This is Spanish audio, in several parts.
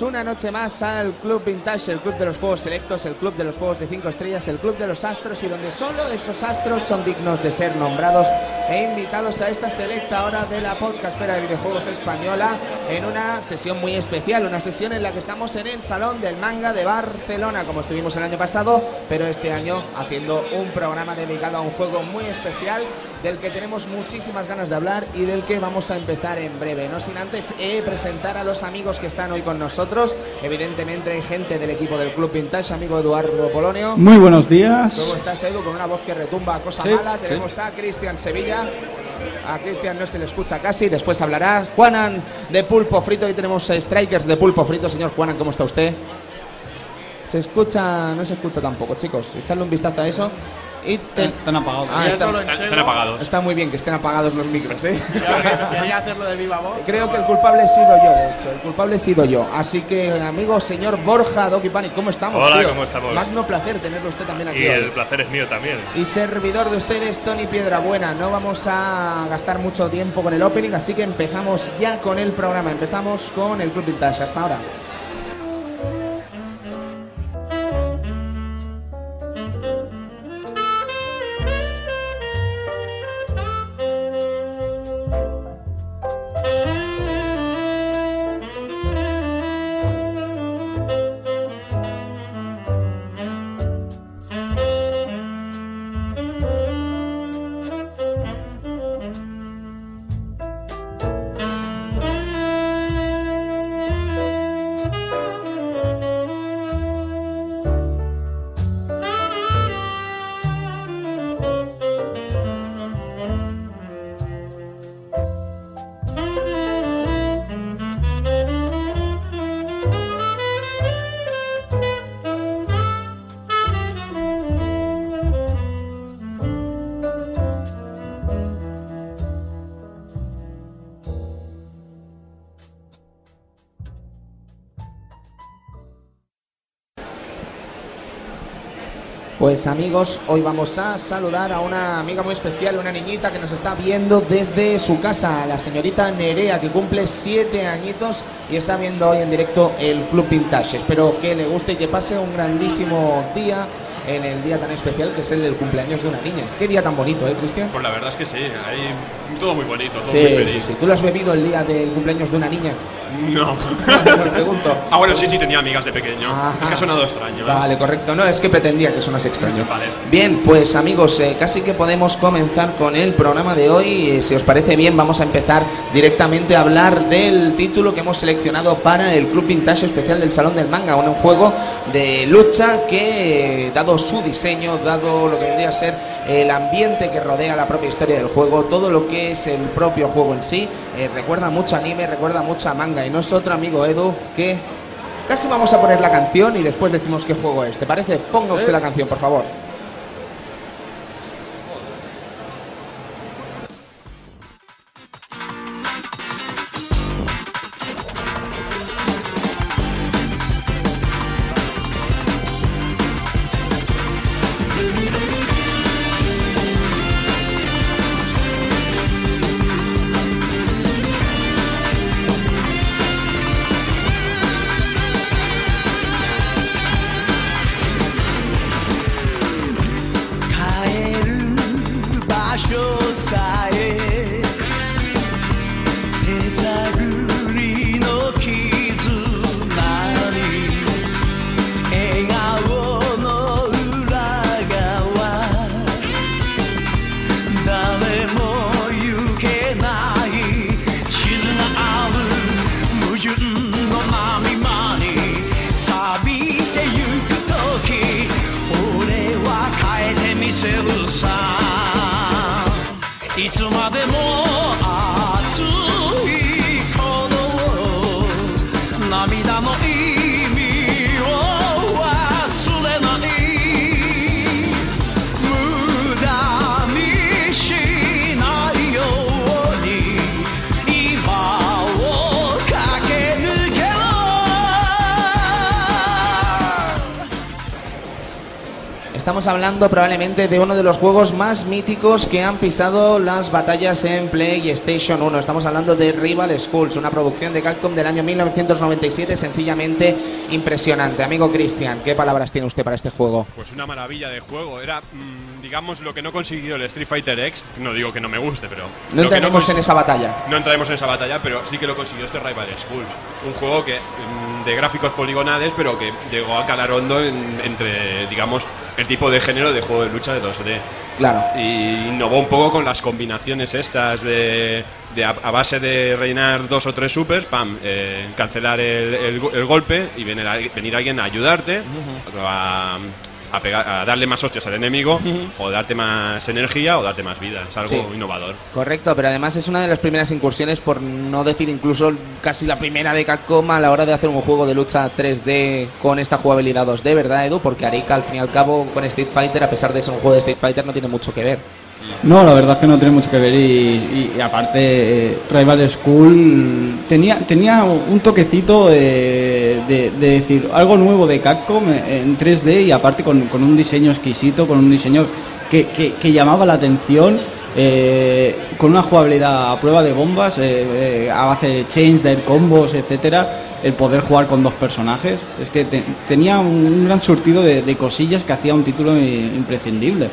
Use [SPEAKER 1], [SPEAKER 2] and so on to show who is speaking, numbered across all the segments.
[SPEAKER 1] Una noche más al Club Vintage, el club de los juegos selectos, el club de los juegos de 5 estrellas, el club de los astros y donde solo esos astros son dignos de ser nombrados e invitados a esta selecta hora de la podcastfera de videojuegos española en una sesión muy especial, una sesión en la que estamos en el Salón del Manga de Barcelona, como estuvimos el año pasado, pero este año haciendo un programa dedicado a un juego muy especial del que tenemos muchísimas ganas de hablar y del que vamos a empezar en breve. No sin antes eh, presentar a los amigos que están hoy con nosotros. Evidentemente hay gente del equipo del Club Vintage, amigo Eduardo Polonio.
[SPEAKER 2] Muy buenos días.
[SPEAKER 1] ¿Cómo estás, Edu? Con una voz que retumba cosa
[SPEAKER 2] Sí,
[SPEAKER 1] mala.
[SPEAKER 2] sí.
[SPEAKER 1] Tenemos a Cristian Sevilla. A Cristian no se le escucha casi, después hablará Juanan de Pulpo Frito. Hoy tenemos eh, Strikers de Pulpo Frito. Señor Juanan, ¿cómo está usted? Se escucha, no se escucha tampoco, chicos. Echadle un vistazo a eso. Y te-
[SPEAKER 2] Están apagados.
[SPEAKER 1] Ah, está,
[SPEAKER 3] Están, están apagados.
[SPEAKER 1] está muy bien que estén apagados los micros, ¿eh?
[SPEAKER 3] Quería hacerlo de viva voz.
[SPEAKER 1] Creo que el culpable he sido yo, de hecho. El culpable he sido yo. Así que, amigo, señor Borja Doki Panic, ¿cómo estamos?
[SPEAKER 4] Hola,
[SPEAKER 1] tío?
[SPEAKER 4] ¿cómo estamos?
[SPEAKER 1] Magno placer tenerlo usted también aquí.
[SPEAKER 4] Y
[SPEAKER 1] hoy.
[SPEAKER 4] el placer es mío también.
[SPEAKER 1] Y servidor de ustedes, Tony Piedrabuena. No vamos a gastar mucho tiempo con el opening, así que empezamos ya con el programa. Empezamos con el Club Vintage. Hasta ahora. Pues amigos, hoy vamos a saludar a una amiga muy especial, una niñita que nos está viendo desde su casa, la señorita Nerea, que cumple siete añitos y está viendo hoy en directo el Club Vintage. Espero que le guste y que pase un grandísimo día en el día tan especial que es el del cumpleaños de una niña. Qué día tan bonito, ¿eh, Cristian?
[SPEAKER 3] Pues la verdad es que sí, hay todo muy bonito, todo
[SPEAKER 1] Sí,
[SPEAKER 3] muy
[SPEAKER 1] sí,
[SPEAKER 3] feliz.
[SPEAKER 1] sí. ¿Tú lo has bebido el día del cumpleaños de una niña?
[SPEAKER 3] No.
[SPEAKER 1] No, pregunto.
[SPEAKER 3] ah, bueno, sí, sí, tenía amigas de pequeño.
[SPEAKER 1] Ajá.
[SPEAKER 3] Es que ha sonado extraño. ¿eh?
[SPEAKER 1] Vale, correcto. No, es que pretendía que sonase extraño.
[SPEAKER 3] Vale.
[SPEAKER 1] Bien, pues amigos, eh, casi que podemos comenzar con el programa de hoy. Eh, si os parece bien, vamos a empezar directamente a hablar del título que hemos seleccionado para el Club Vintage Especial del Salón del Manga, un juego de lucha que, eh, dado su diseño, dado lo que vendría a ser el ambiente que rodea la propia historia del juego, todo lo que es el propio juego en sí, eh, recuerda mucho anime, recuerda mucho a manga. Y no es otro amigo Edu que Casi vamos a poner la canción y después decimos qué juego es. ¿Te parece? Ponga usted la canción, por favor. Estamos hablando probablemente de uno de los juegos más míticos que han pisado las batallas en PlayStation 1. Estamos hablando de Rival Schools, una producción de Capcom del año 1997, sencillamente impresionante. Amigo Cristian, ¿qué palabras tiene usted para este juego?
[SPEAKER 3] Pues una maravilla de juego. Era, mm, digamos, lo que no consiguió el Street Fighter X. No digo que no me guste, pero.
[SPEAKER 1] No entraremos
[SPEAKER 3] consi-
[SPEAKER 1] en esa batalla.
[SPEAKER 3] No entraremos en esa batalla, pero sí que lo consiguió este Rival Schools. Un juego que mm, de gráficos poligonales, pero que llegó a calar hondo en- entre, digamos, el tipo de género de juego de lucha de 2D.
[SPEAKER 1] Claro.
[SPEAKER 3] Y innovó un poco con las combinaciones estas de, de a, a base de reinar dos o tres supers, pam, eh, cancelar el, el go- el golpe y venir, a- venir alguien a ayudarte, a, a pegar- a darle más hostias al enemigo, o darte más energía o darte más vida. Es algo
[SPEAKER 1] Sí.
[SPEAKER 3] innovador.
[SPEAKER 1] Correcto, pero además es una de las primeras incursiones, por no decir incluso casi la primera de Capcom a la hora de hacer un juego de lucha 3D con esta jugabilidad 2D, ¿verdad, Edu? Porque Arika, al fin y al cabo, con Street Fighter, a pesar de ser un juego de Street Fighter, no tiene mucho que ver.
[SPEAKER 2] No, la verdad es que no tiene mucho que ver y, y- aparte eh, Rival School tenía, tenía un toquecito de, de- de decir algo nuevo de Capcom en 3D y aparte con, con un diseño exquisito, con un diseño que, que- llamaba la atención, eh, con una jugabilidad a prueba de bombas, eh, eh, a base de chains, de combos, etcétera, el poder jugar con dos personajes. Es que te- tenía un, gran surtido de, cosillas que hacía un título imprescindible.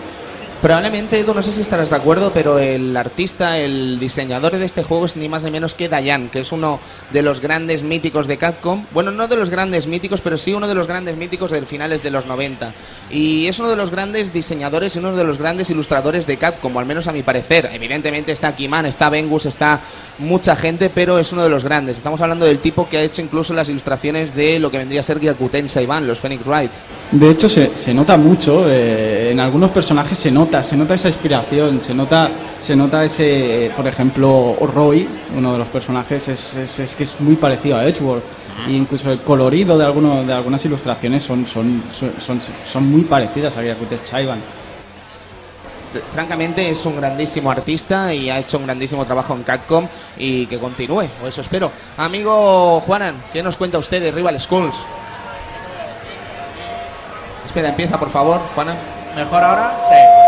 [SPEAKER 1] Probablemente, Edu, no sé si estarás de acuerdo, pero el artista, el diseñador de este juego es ni más ni menos que Dayan, que es uno de los grandes míticos de Capcom. Bueno, no de los grandes míticos, pero sí uno de los grandes míticos de finales de los 90. Y es uno de los grandes diseñadores y uno de los grandes ilustradores de Capcom, al menos a mi parecer. Evidentemente está Kiman, está Vengus, está mucha gente, pero es uno de los grandes. Estamos hablando del tipo que ha hecho incluso las ilustraciones de lo que vendría a ser Gyakuten Saiban, los Phoenix Wright.
[SPEAKER 2] De hecho, se, se nota mucho, eh, en algunos personajes se nota, se nota esa inspiración, se nota, se nota ese, por ejemplo, Roy, uno de los personajes, es, es- es que es muy parecido a Edgeworth. E incluso el colorido de, alguno, de algunas ilustraciones son, son, son, son, son muy parecidas a Gyakuten Chaiban.
[SPEAKER 1] Francamente es un grandísimo artista y ha hecho un grandísimo trabajo en Capcom y que continúe, o eso espero. Amigo Juanan, ¿qué nos cuenta usted de Rival Schools? Espera, empieza por favor, Juanan.
[SPEAKER 4] ¿Mejor ahora? Sí.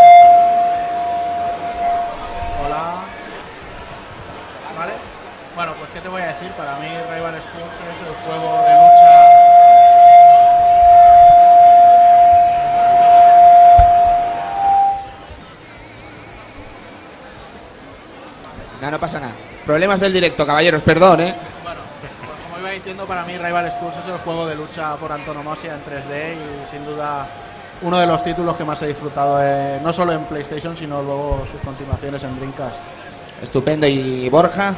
[SPEAKER 1] Pasa nada. Problemas del directo, caballeros, perdón, ¿eh?
[SPEAKER 4] Bueno, pues como iba diciendo, para mí Rival Schools es el juego de lucha por antonomasia en 3D y sin duda uno de los títulos que más he disfrutado, eh, no solo en PlayStation, sino luego sus continuaciones en Dreamcast.
[SPEAKER 1] Estupendo. ¿Y Borja?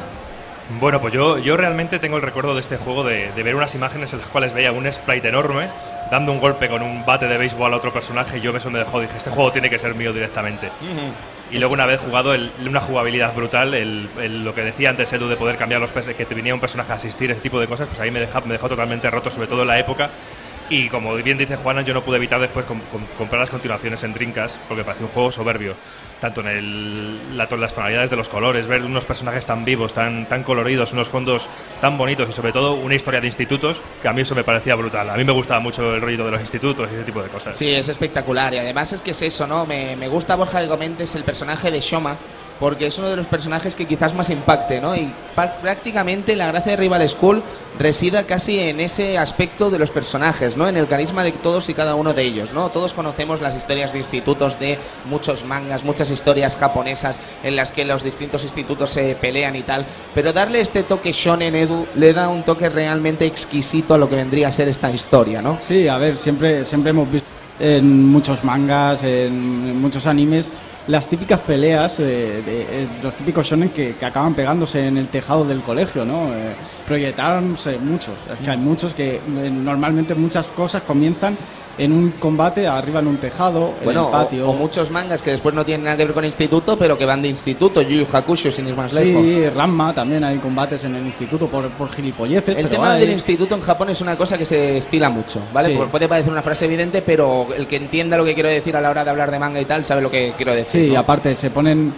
[SPEAKER 5] Bueno, pues yo, yo realmente tengo el recuerdo de este juego de, de ver unas imágenes en las cuales veía un sprite enorme dando un golpe con un bate de béisbol a otro personaje y yo eso me dejó, dije, este juego tiene que ser mío directamente. Y luego una vez jugado, una jugabilidad brutal, el, lo que decía antes Edu de poder cambiar los que te venía un personaje a asistir, ese tipo de cosas, pues ahí me, deja- me dejó totalmente roto, sobre todo en la época. Y como bien dice Juana, yo no pude evitar después com- com- comprar las continuaciones en Drinkas, porque me pareció un juego soberbio. Tanto en el, la- las tonalidades de los colores, ver unos personajes tan vivos, tan, tan coloridos, unos fondos tan bonitos y sobre todo una historia de institutos, que a mí eso me parecía brutal. A mí me gustaba mucho el rollo de los institutos y ese tipo de cosas.
[SPEAKER 1] Sí, es espectacular. Y además es que es eso, ¿no? Me, me gusta, Borja, que comentes el personaje de Shoma, porque es uno de los personajes que quizás más impacte, ¿no? Y prácticamente la gracia de Rival School resida casi en ese aspecto de los personajes, ¿no? En el carisma de todos y cada uno de ellos, ¿no? Todos conocemos las historias de institutos de muchos mangas, muchas historias japonesas en las que los distintos institutos se pelean y tal, pero darle este toque shonen edu le da un toque realmente exquisito a lo que vendría a ser esta historia, ¿no?
[SPEAKER 2] Sí, a ver, siempre, siempre hemos visto en muchos mangas, en muchos animes, las típicas peleas, eh, eh, los típicos shonen que, que acaban pegándose en el tejado del colegio, ¿no? Eh, proyectáronse muchos, es que hay muchos que eh, normalmente muchas cosas comienzan en un combate arriba en un tejado,
[SPEAKER 1] Bueno,
[SPEAKER 2] en el patio.
[SPEAKER 1] o, o muchos mangas que después no tienen nada que ver con instituto, pero que van de instituto, Yu Yu Hakusho, sin ir más lejos.
[SPEAKER 2] Sí, Ranma también hay combates en el instituto por, por gilipolleces.
[SPEAKER 1] El
[SPEAKER 2] pero
[SPEAKER 1] tema
[SPEAKER 2] hay.
[SPEAKER 1] del instituto en Japón es una cosa que se estila mucho, ¿vale?
[SPEAKER 2] Sí.
[SPEAKER 1] Puede parecer una frase evidente, pero el que entienda lo que quiero decir a la hora de hablar de manga y tal, sabe lo que quiero decir.
[SPEAKER 2] Sí,
[SPEAKER 1] ¿no?
[SPEAKER 2] aparte se ponen,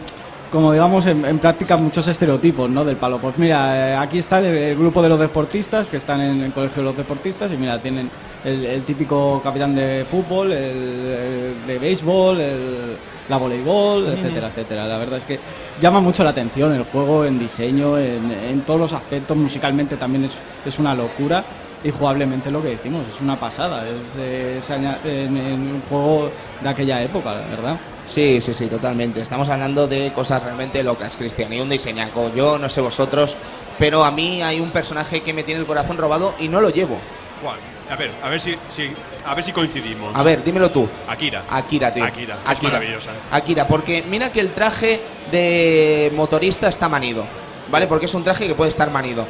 [SPEAKER 2] como digamos, en, en práctica muchos estereotipos, ¿no? Del palo. Pues mira, eh, aquí está el, el grupo de los deportistas, que están en el colegio de los deportistas, y mira, tienen el, el típico capitán de fútbol, el, el de béisbol, el, la voleibol, etcétera, etcétera. La verdad es que llama mucho la atención el juego en diseño, en, en todos los aspectos, musicalmente también es, es una locura y jugablemente lo que decimos, es una pasada, es, es aña- en, en un juego de aquella época, la verdad.
[SPEAKER 1] Sí, sí, sí, totalmente. Estamos hablando de cosas realmente locas, Cristian. Y un diseñaco. Yo no sé vosotros, pero a mí hay un personaje que me tiene el corazón robado y no lo llevo.
[SPEAKER 3] ¿Cuál? A ver, a ver si, si- a ver si coincidimos.
[SPEAKER 1] A ver, dímelo tú.
[SPEAKER 3] Akira.
[SPEAKER 1] Akira, tío.
[SPEAKER 3] Akira, es maravillosa.
[SPEAKER 1] Akira, porque mira que el traje de motorista está manido, ¿vale? Porque es un traje que puede estar manido.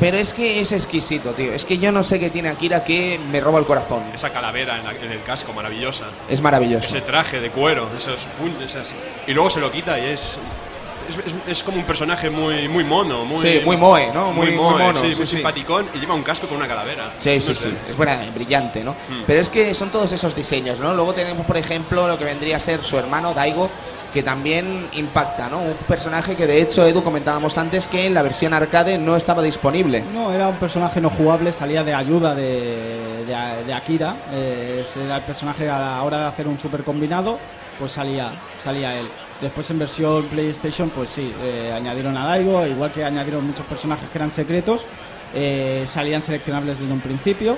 [SPEAKER 1] Pero es que es exquisito, tío. Es que yo no sé qué tiene Akira que me roba el corazón.
[SPEAKER 3] Esa calavera en, la- en el casco, maravillosa.
[SPEAKER 1] Es maravilloso.
[SPEAKER 3] Ese traje de cuero, esos esas- y luego se lo quita y es es, es- es como un personaje muy muy mono, muy
[SPEAKER 1] Sí, muy moe, ¿no? Muy- muy
[SPEAKER 3] moe,
[SPEAKER 1] mono,
[SPEAKER 3] sí,
[SPEAKER 1] sí,
[SPEAKER 3] muy
[SPEAKER 1] sí.
[SPEAKER 3] simpaticón y lleva un casco con una calavera.
[SPEAKER 1] Sí, sí,
[SPEAKER 3] sé.
[SPEAKER 1] sí, es buena, brillante, ¿no?
[SPEAKER 3] Mm.
[SPEAKER 1] Pero es que son todos esos diseños, ¿no? Luego tenemos, por ejemplo, lo que vendría a ser su hermano Daigo, que también impacta, ¿no? Un personaje que de hecho, Edu, comentábamos antes que en la versión arcade no estaba disponible.
[SPEAKER 2] No, era un personaje no jugable, salía de ayuda de, de- de Akira. eh, era el personaje a la hora de hacer un super combinado, pues salía, salía él. Después en versión PlayStation, pues sí, eh, añadieron a Daigo, igual que añadieron muchos personajes que eran secretos, eh, salían seleccionables desde un principio,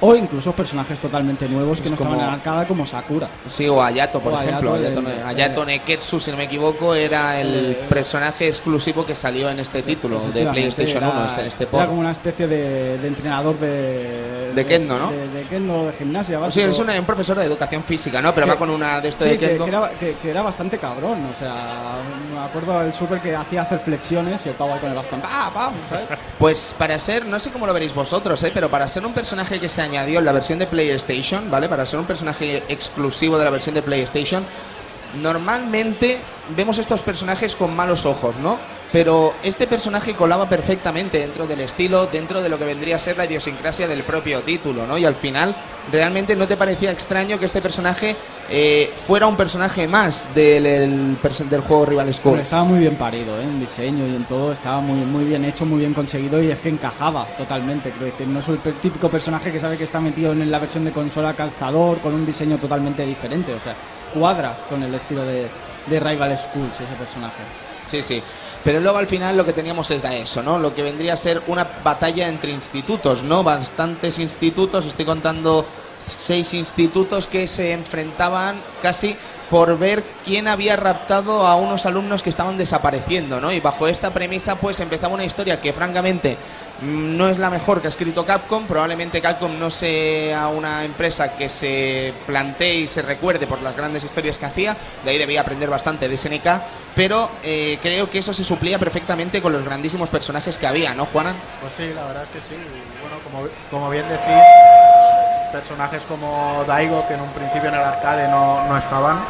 [SPEAKER 2] o incluso personajes totalmente nuevos que no
[SPEAKER 1] como-
[SPEAKER 2] estaban en arcada, como Sakura.
[SPEAKER 1] Sí, o Ayato, por
[SPEAKER 2] O
[SPEAKER 1] ejemplo.
[SPEAKER 2] Ayato,
[SPEAKER 1] Ayato, Ayato
[SPEAKER 2] eh,
[SPEAKER 1] Neketsu, si no me equivoco, era el personaje exclusivo que salió en este título de PlayStation
[SPEAKER 2] era-
[SPEAKER 1] 1, este, este
[SPEAKER 2] Era como una especie de, de entrenador de...
[SPEAKER 1] De kendo, ¿no?
[SPEAKER 2] De, de kendo, de gimnasia,
[SPEAKER 1] Sí,
[SPEAKER 2] básico.
[SPEAKER 1] es un, un profesor de educación física, ¿no? Pero
[SPEAKER 2] Que-
[SPEAKER 1] va con una de esto
[SPEAKER 2] Sí,
[SPEAKER 1] de Kendo.
[SPEAKER 2] que era, que- que era bastante cabrón, o sea, me acuerdo del super que hacía hacer flexiones y el pavo ahí con el bastón, ¡pam, pam! ¿sabes?
[SPEAKER 1] Pues para ser, no sé cómo lo veréis vosotros, ¿eh? pero para ser un personaje que se añadió en la versión de PlayStation, ¿vale? Para ser un personaje exclusivo de la versión de PlayStation, normalmente vemos estos personajes con malos ojos, ¿no? Pero este personaje colaba perfectamente dentro del estilo, dentro de lo que vendría a ser la idiosincrasia del propio título, ¿no? Y al final, realmente no te parecía extraño que este personaje eh, fuera un personaje más del, el del juego Rival School.
[SPEAKER 2] Pero estaba muy bien parido, ¿eh? en diseño y en todo, estaba muy, muy bien hecho, muy bien conseguido y es que encajaba totalmente, quiero decir, no es el típico personaje que sabe que está metido en la versión de consola calzador con un diseño totalmente diferente, o sea, cuadra con el estilo de, de Rival Schools ese personaje.
[SPEAKER 1] Sí, sí. Pero luego al final lo que teníamos era eso, ¿no? Lo que vendría a ser una batalla entre institutos, ¿no? Bastantes institutos, estoy contando seis institutos que se enfrentaban casi por ver quién había raptado a unos alumnos que estaban desapareciendo, ¿no? Y bajo esta premisa pues empezaba una historia que francamente no es la mejor que ha escrito Capcom, probablemente Capcom no sea una empresa que se plantee y se recuerde por las grandes historias que hacía, de ahí debía aprender bastante de SNK, pero eh, creo que eso se suplía perfectamente con los grandísimos personajes que había, ¿no, Juanan?
[SPEAKER 4] Pues sí, la verdad es que sí. Bueno, como, como bien decís, personajes como Daigo, que en un principio en el arcade no, no estaban,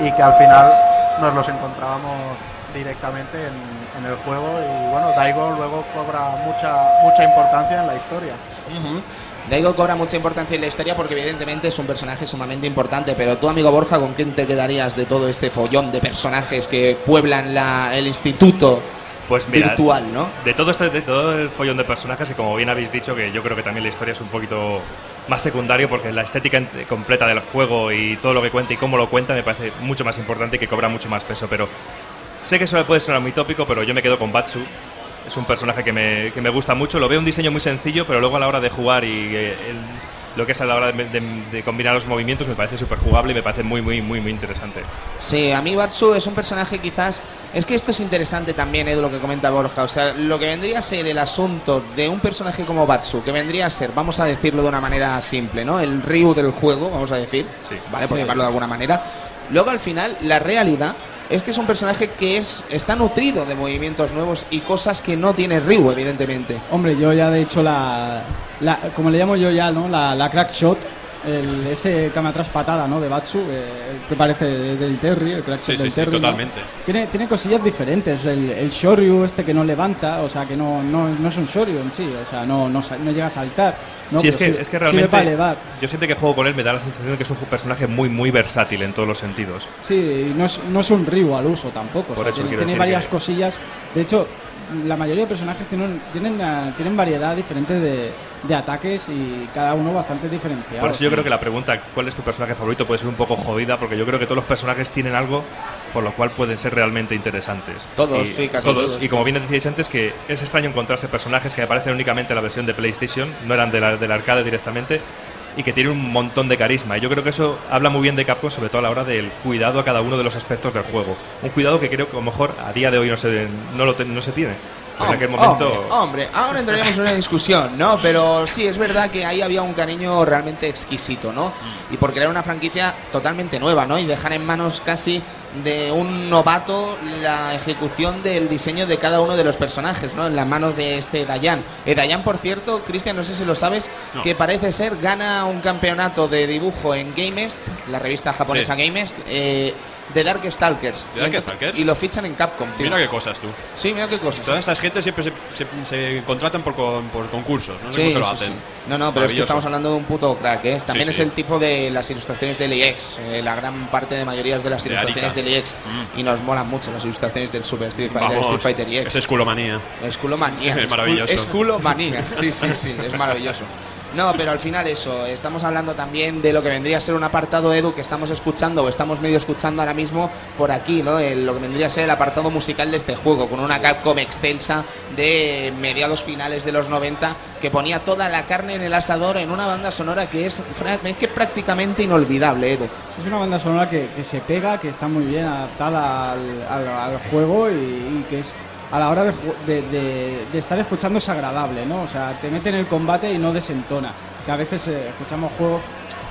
[SPEAKER 4] y que al final nos los encontrábamos directamente en, en el juego. Y bueno, Daigo luego cobra mucha, mucha importancia en la historia.
[SPEAKER 1] Daigo cobra mucha importancia en la historia porque evidentemente es un personaje sumamente importante, pero tú, amigo Borja, ¿con quién te quedarías de todo este follón de personajes que pueblan la- el instituto
[SPEAKER 5] Pues mira,
[SPEAKER 1] virtual, no?
[SPEAKER 5] De todo este, de todo el follón de personajes, que como bien habéis dicho, que yo creo que también la historia es un poquito más secundario, porque la estética completa del juego y todo lo que cuenta y cómo lo cuenta me parece mucho más importante y que cobra mucho más peso. Pero sé que eso puede sonar muy tópico, pero yo me quedo con Batsu. Es un personaje que me, que me gusta mucho. Lo veo un diseño muy sencillo, pero luego a la hora de jugar y eh, el- lo que es a la hora de, de- de combinar los movimientos me parece súper jugable y me parece muy, muy, muy, muy interesante.
[SPEAKER 1] Sí, a mí Batsu es un personaje quizás... Es que esto es interesante también, Edu, lo que comenta Borja. O sea, lo que vendría a ser el asunto de un personaje como Batsu, que vendría a ser, vamos a decirlo de una manera simple, ¿no? El Ryu del juego, vamos a decir.
[SPEAKER 5] Sí.
[SPEAKER 1] ¿Vale? Por
[SPEAKER 2] Sí.
[SPEAKER 1] llamarlo de alguna manera. Luego, al final, la realidad es que es un personaje que es está nutrido de movimientos nuevos y cosas que no tiene Ryu, evidentemente.
[SPEAKER 2] Hombre, yo ya de hecho la, la- como le llamo yo ya, ¿no? La, la crack shot, el, ese cama atrás patada, ¿no? De Batsu, eh, que parece del Terry, el crack
[SPEAKER 3] Sí, sí,
[SPEAKER 2] del
[SPEAKER 3] sí,
[SPEAKER 2] Terry. ¿no?
[SPEAKER 3] totalmente.
[SPEAKER 2] Tiene, tiene cosillas diferentes. El, el Shoryu este que no levanta, o sea, que no, no, no es un Shoryu en sí, o sea, no, no, no llega a saltar. ¿no?
[SPEAKER 5] sí, es que,
[SPEAKER 2] sirve-
[SPEAKER 5] es que realmente
[SPEAKER 2] para elevar.
[SPEAKER 5] yo siempre que juego con él me da la sensación de que es un personaje muy, muy versátil en todos los sentidos.
[SPEAKER 2] Sí, y no es, no es un Ryu al uso tampoco. o
[SPEAKER 5] Por
[SPEAKER 2] sea,
[SPEAKER 5] eso
[SPEAKER 2] tiene, tiene varias
[SPEAKER 5] que-
[SPEAKER 2] cosillas. De hecho, la mayoría de personajes tienen, tienen, eh, tienen variedad diferente de, de ataques y cada uno bastante diferenciado.
[SPEAKER 5] Por eso yo creo que la pregunta, ¿cuál es tu personaje favorito? puede ser un poco jodida, porque yo creo que todos los personajes tienen algo por lo cual pueden ser realmente interesantes.
[SPEAKER 1] Todos,
[SPEAKER 5] y,
[SPEAKER 1] sí, casi todos,
[SPEAKER 5] Y como bien decíais antes, que es extraño encontrarse personajes que aparecen únicamente en la versión de PlayStation, no eran de la, del arcade directamente, y que tienen un montón de carisma. Y yo creo que eso habla muy bien de Capcom, sobre todo a la hora del cuidado a cada uno de los aspectos del juego. Un cuidado que creo que a lo mejor a día de hoy no se, no lo no se tiene. En aquel momento...
[SPEAKER 1] Hombre, hombre, ahora entraríamos en una discusión, ¿no? Pero sí, es verdad que ahí había un cariño realmente exquisito, ¿no? Y porque era una franquicia totalmente nueva, ¿no? Y dejar en manos casi de un novato la ejecución del diseño de cada uno de los personajes, ¿no? En las manos de este Dayan. Eh, Dayan, por cierto, Cristian, no sé si lo sabes,
[SPEAKER 3] No.
[SPEAKER 1] que parece ser gana un campeonato de dibujo en Gamest, la revista japonesa
[SPEAKER 3] Sí.
[SPEAKER 1] Gamest, eh, de Darkstalkers.
[SPEAKER 3] ¿De Darkstalkers?
[SPEAKER 1] Y lo fichan en Capcom, tío.
[SPEAKER 3] Mira qué cosas tú.
[SPEAKER 1] Sí, mira qué cosas.
[SPEAKER 3] Todas estas gente siempre se, se- se contratan por, con- por concursos, no sé
[SPEAKER 1] Sí,
[SPEAKER 3] cómo se lo hacen.
[SPEAKER 1] sí. No, no, pero es que estamos hablando de un puto crack, ¿eh? También es el tipo de las ilustraciones de LEX, eh, la gran parte de mayorías de las
[SPEAKER 3] De
[SPEAKER 1] ilustraciones
[SPEAKER 3] Arika.
[SPEAKER 1] de LEX.
[SPEAKER 3] Mm.
[SPEAKER 1] Y nos molan mucho las ilustraciones del Super Street Fighter,
[SPEAKER 3] Vamos,
[SPEAKER 1] Street Fighter EX.
[SPEAKER 3] es esculomanía.
[SPEAKER 1] Es culomanía.
[SPEAKER 3] Es maravilloso.
[SPEAKER 1] Es culomanía. Sí, sí, sí, es maravilloso. No, pero al final eso, estamos hablando también de lo que vendría a ser un apartado Edu que estamos escuchando o estamos medio escuchando ahora mismo por aquí, ¿no? Lo que vendría a ser el apartado musical de este juego, con una Capcom extensa de mediados finales de los 90 que ponía toda la carne en el asador en una banda sonora que es, es que prácticamente inolvidable, Edu.
[SPEAKER 2] Es una banda sonora que, se pega, que está muy bien adaptada al, al- juego y que es a la hora de, de- de- de estar escuchando es agradable, ¿no? O sea, te mete en el combate y no desentona. Que a veces eh, escuchamos juegos,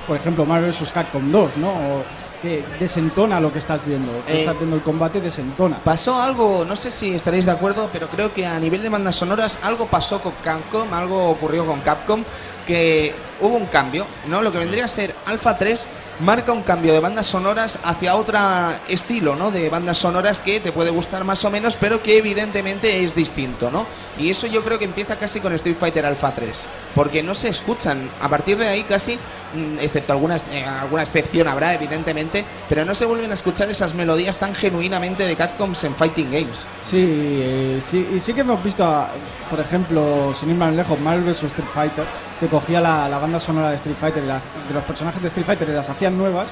[SPEAKER 2] por ejemplo, Marvel vs. Capcom 2, ¿no? O que desentona lo que estás viendo.
[SPEAKER 1] Eh,
[SPEAKER 2] estás viendo el combate, desentona.
[SPEAKER 1] Pasó algo, no sé si estaréis de acuerdo, pero creo que a nivel de bandas sonoras algo pasó con Capcom, algo ocurrió con Capcom, que hubo un cambio, ¿no? Lo que vendría a ser Alpha 3 marca un cambio de bandas sonoras hacia otro estilo, ¿no? De bandas sonoras que te puede gustar más o menos, pero que evidentemente es distinto, ¿no? Y eso yo creo que empieza casi con Street Fighter Alpha 3, porque no se escuchan, a partir de ahí casi, mm, excepto alguna, eh, alguna excepción habrá, evidentemente, pero no se vuelven a escuchar esas melodías tan genuinamente de Capcom en Fighting Games.
[SPEAKER 2] Sí, eh, sí, sí que hemos visto, por ejemplo, sin ir más lejos, Marvel vs. Street Fighter, que cogía la, la banda sonora de Street Fighter, la- de los personajes de Street Fighter las hacían nuevas,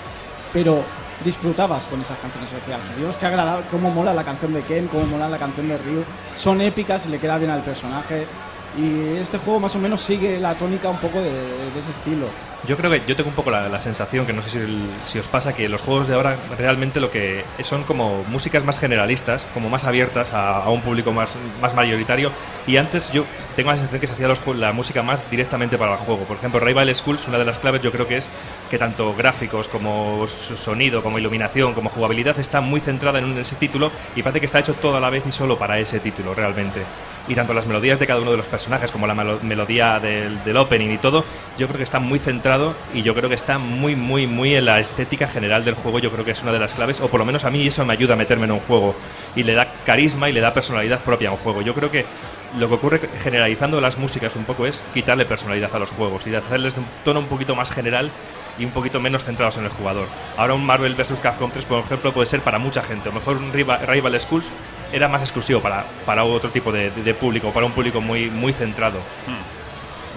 [SPEAKER 2] pero disfrutabas con esas canciones. Decías, Dios, qué agradable, cómo mola la canción de Ken, cómo mola la canción de Ryu. Son épicas y le queda bien al personaje. Y este juego más o menos sigue la tónica un poco de, de ese estilo.
[SPEAKER 5] Yo creo que yo tengo un poco la, la sensación, que no sé si, el- si os pasa, que los juegos de ahora realmente lo que son como músicas más generalistas, como más abiertas a, a un público más, más mayoritario. Y antes yo tengo la sensación que se hacía los la música más directamente para el juego. Por ejemplo, Rival Schools, una de las claves yo creo que es que tanto gráficos como sonido, como iluminación, como jugabilidad está muy centrada en un- ese título y parece que está hecho todo a la vez y solo para ese título realmente. Y tanto las melodías de cada uno de los personajes como la melo- melodía del, opening y todo, yo creo que está muy centrado y yo creo que está muy, muy, muy en la estética general del juego. Yo creo que es una de las claves, o por lo menos a mí eso me ayuda a meterme en un juego y le da carisma y le da personalidad propia a un juego. Yo creo que lo que ocurre generalizando las músicas un poco es quitarle personalidad a los juegos y hacerles de un tono un poquito más general y un poquito menos centrados en el jugador. Ahora un Marvel vs. Capcom 3, por ejemplo, puede ser para mucha gente. Lo mejor un Rival Schools era más exclusivo para, para otro tipo de, público, para un público muy, muy centrado.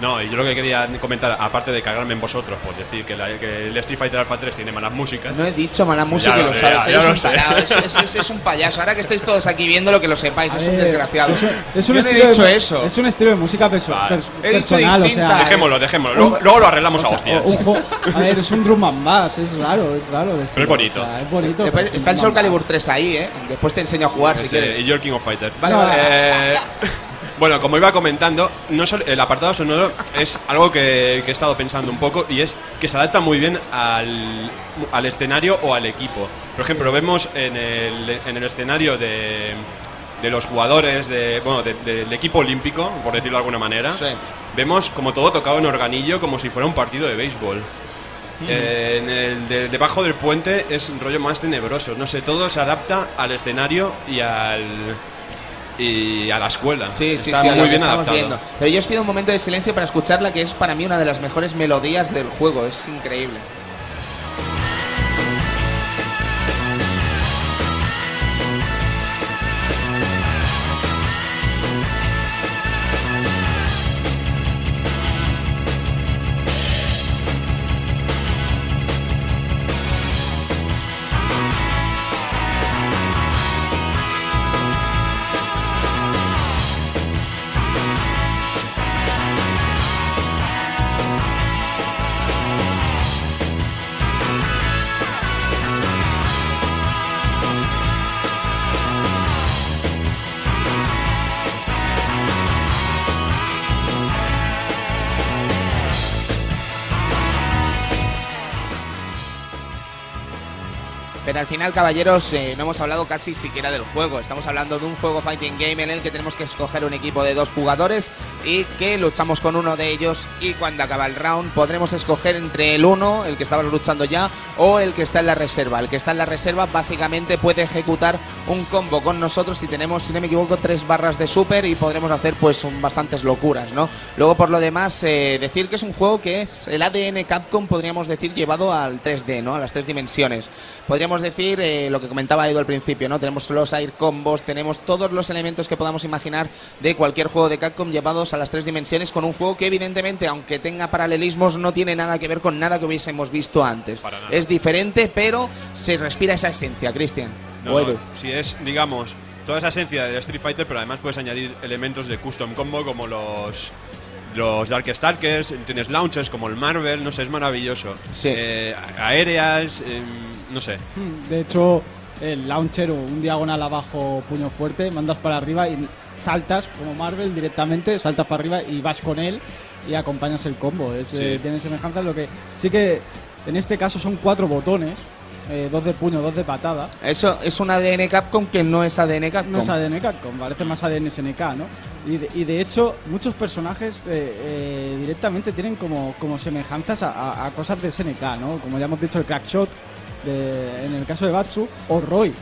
[SPEAKER 3] No, y yo lo que quería comentar, aparte de cagarme en vosotros, pues decir que, la- que el Street Fighter Alpha 3 tiene malas músicas.
[SPEAKER 1] No he dicho mala música,
[SPEAKER 3] Ya
[SPEAKER 1] y
[SPEAKER 3] lo
[SPEAKER 1] sabes,
[SPEAKER 3] ya-
[SPEAKER 1] eres
[SPEAKER 3] ya lo
[SPEAKER 1] un
[SPEAKER 3] sé.
[SPEAKER 1] tarado, es, es- es- es un payaso. Ahora que estáis todos aquí viendo lo que lo sepáis, es un desgraciado.
[SPEAKER 2] Es, un- es un
[SPEAKER 1] Yo no he
[SPEAKER 2] estilo
[SPEAKER 1] dicho
[SPEAKER 2] de,
[SPEAKER 1] eso.
[SPEAKER 2] Es un estilo de música perso-
[SPEAKER 3] Vale.
[SPEAKER 2] pers-
[SPEAKER 1] He
[SPEAKER 2] personal, o sea.
[SPEAKER 3] Dejémoslo, dejémoslo. Luego, luego lo arreglamos
[SPEAKER 2] o
[SPEAKER 3] a hostias.
[SPEAKER 2] un juego- a ver, es un drum and bass, es raro, es raro. el estilo,
[SPEAKER 3] es bonito.
[SPEAKER 2] o sea, es bonito.
[SPEAKER 1] Después
[SPEAKER 2] pero es un
[SPEAKER 1] está el Soul. Calibur 3 ahí, ¿eh? Después te enseño a jugar si quieres.
[SPEAKER 3] y yo el King of Fighter.
[SPEAKER 1] Vale, vale.
[SPEAKER 3] Bueno, como iba comentando, no solo- el apartado sonoro es algo que, que he estado pensando un poco y es que se adapta muy bien al, al escenario o al equipo. Por ejemplo, vemos en el, en el escenario de, de los jugadores de, bueno, de- del equipo olímpico, por decirlo de alguna manera,
[SPEAKER 1] Sí.
[SPEAKER 3] vemos como todo tocado en organillo como si fuera un partido de béisbol. Eh, en el de- debajo del puente es un rollo más tenebroso. No sé, todo se adapta al escenario y al y a la escuela.
[SPEAKER 1] Sí, sí,
[SPEAKER 3] Está
[SPEAKER 1] sí,
[SPEAKER 3] muy bien adaptado.
[SPEAKER 1] viendo. Pero yo os pido un momento de silencio para escucharla, que es para mí una de las mejores melodías del juego. Es increíble. Al final, caballeros, eh, no hemos hablado casi siquiera del juego. Estamos hablando de un juego fighting game en el que tenemos que escoger un equipo de dos jugadores y que luchamos con uno de ellos y cuando acaba el round podremos escoger entre el uno, el que estamos luchando ya, o el que está en la reserva. El que está en la reserva básicamente puede ejecutar un combo con nosotros si tenemos, si no me equivoco, tres barras de super y podremos hacer pues un- bastantes locuras, ¿no? Luego por lo demás, eh, decir que es un juego que es el ADN Capcom, podríamos decir, llevado al 3D, ¿no? A las tres dimensiones. Podríamos decir eh, lo que comentaba Edu al principio, ¿no? Tenemos los air combos, tenemos todos los elementos que podamos imaginar de cualquier juego de Capcom llevados a las tres dimensiones con un juego que evidentemente, aunque tenga paralelismos, no tiene nada que ver con nada que hubiésemos visto antes. Es diferente, pero se respira esa esencia, Cristian.
[SPEAKER 3] No, no, si es, digamos, toda esa esencia del Street Fighter, pero además puedes añadir elementos de custom combo como los los Dark Stalkers, tienes launchers como el Marvel, no sé, es maravilloso.
[SPEAKER 1] Sí.
[SPEAKER 3] Eh, aéreas, eh, no sé.
[SPEAKER 2] Mm, De hecho, el launcher o un diagonal abajo, puño fuerte, mandas para arriba y saltas como Marvel directamente, saltas para arriba y vas con él y acompañas el combo. Es, eh, tiene semejanza lo que sí que en este caso son cuatro botones, eh, dos de puño, dos de patada.
[SPEAKER 1] Eso es un ADN Capcom que no es ADN Capcom.
[SPEAKER 2] No es ADN Capcom, parece más ADN SNK, ¿no? Y de, y de hecho, muchos personajes eh, eh, directamente tienen como, como semejanzas a, a- a cosas de SNK, ¿no? Como ya hemos dicho, el Crackshot, de- en el caso de Batsu, o Roy.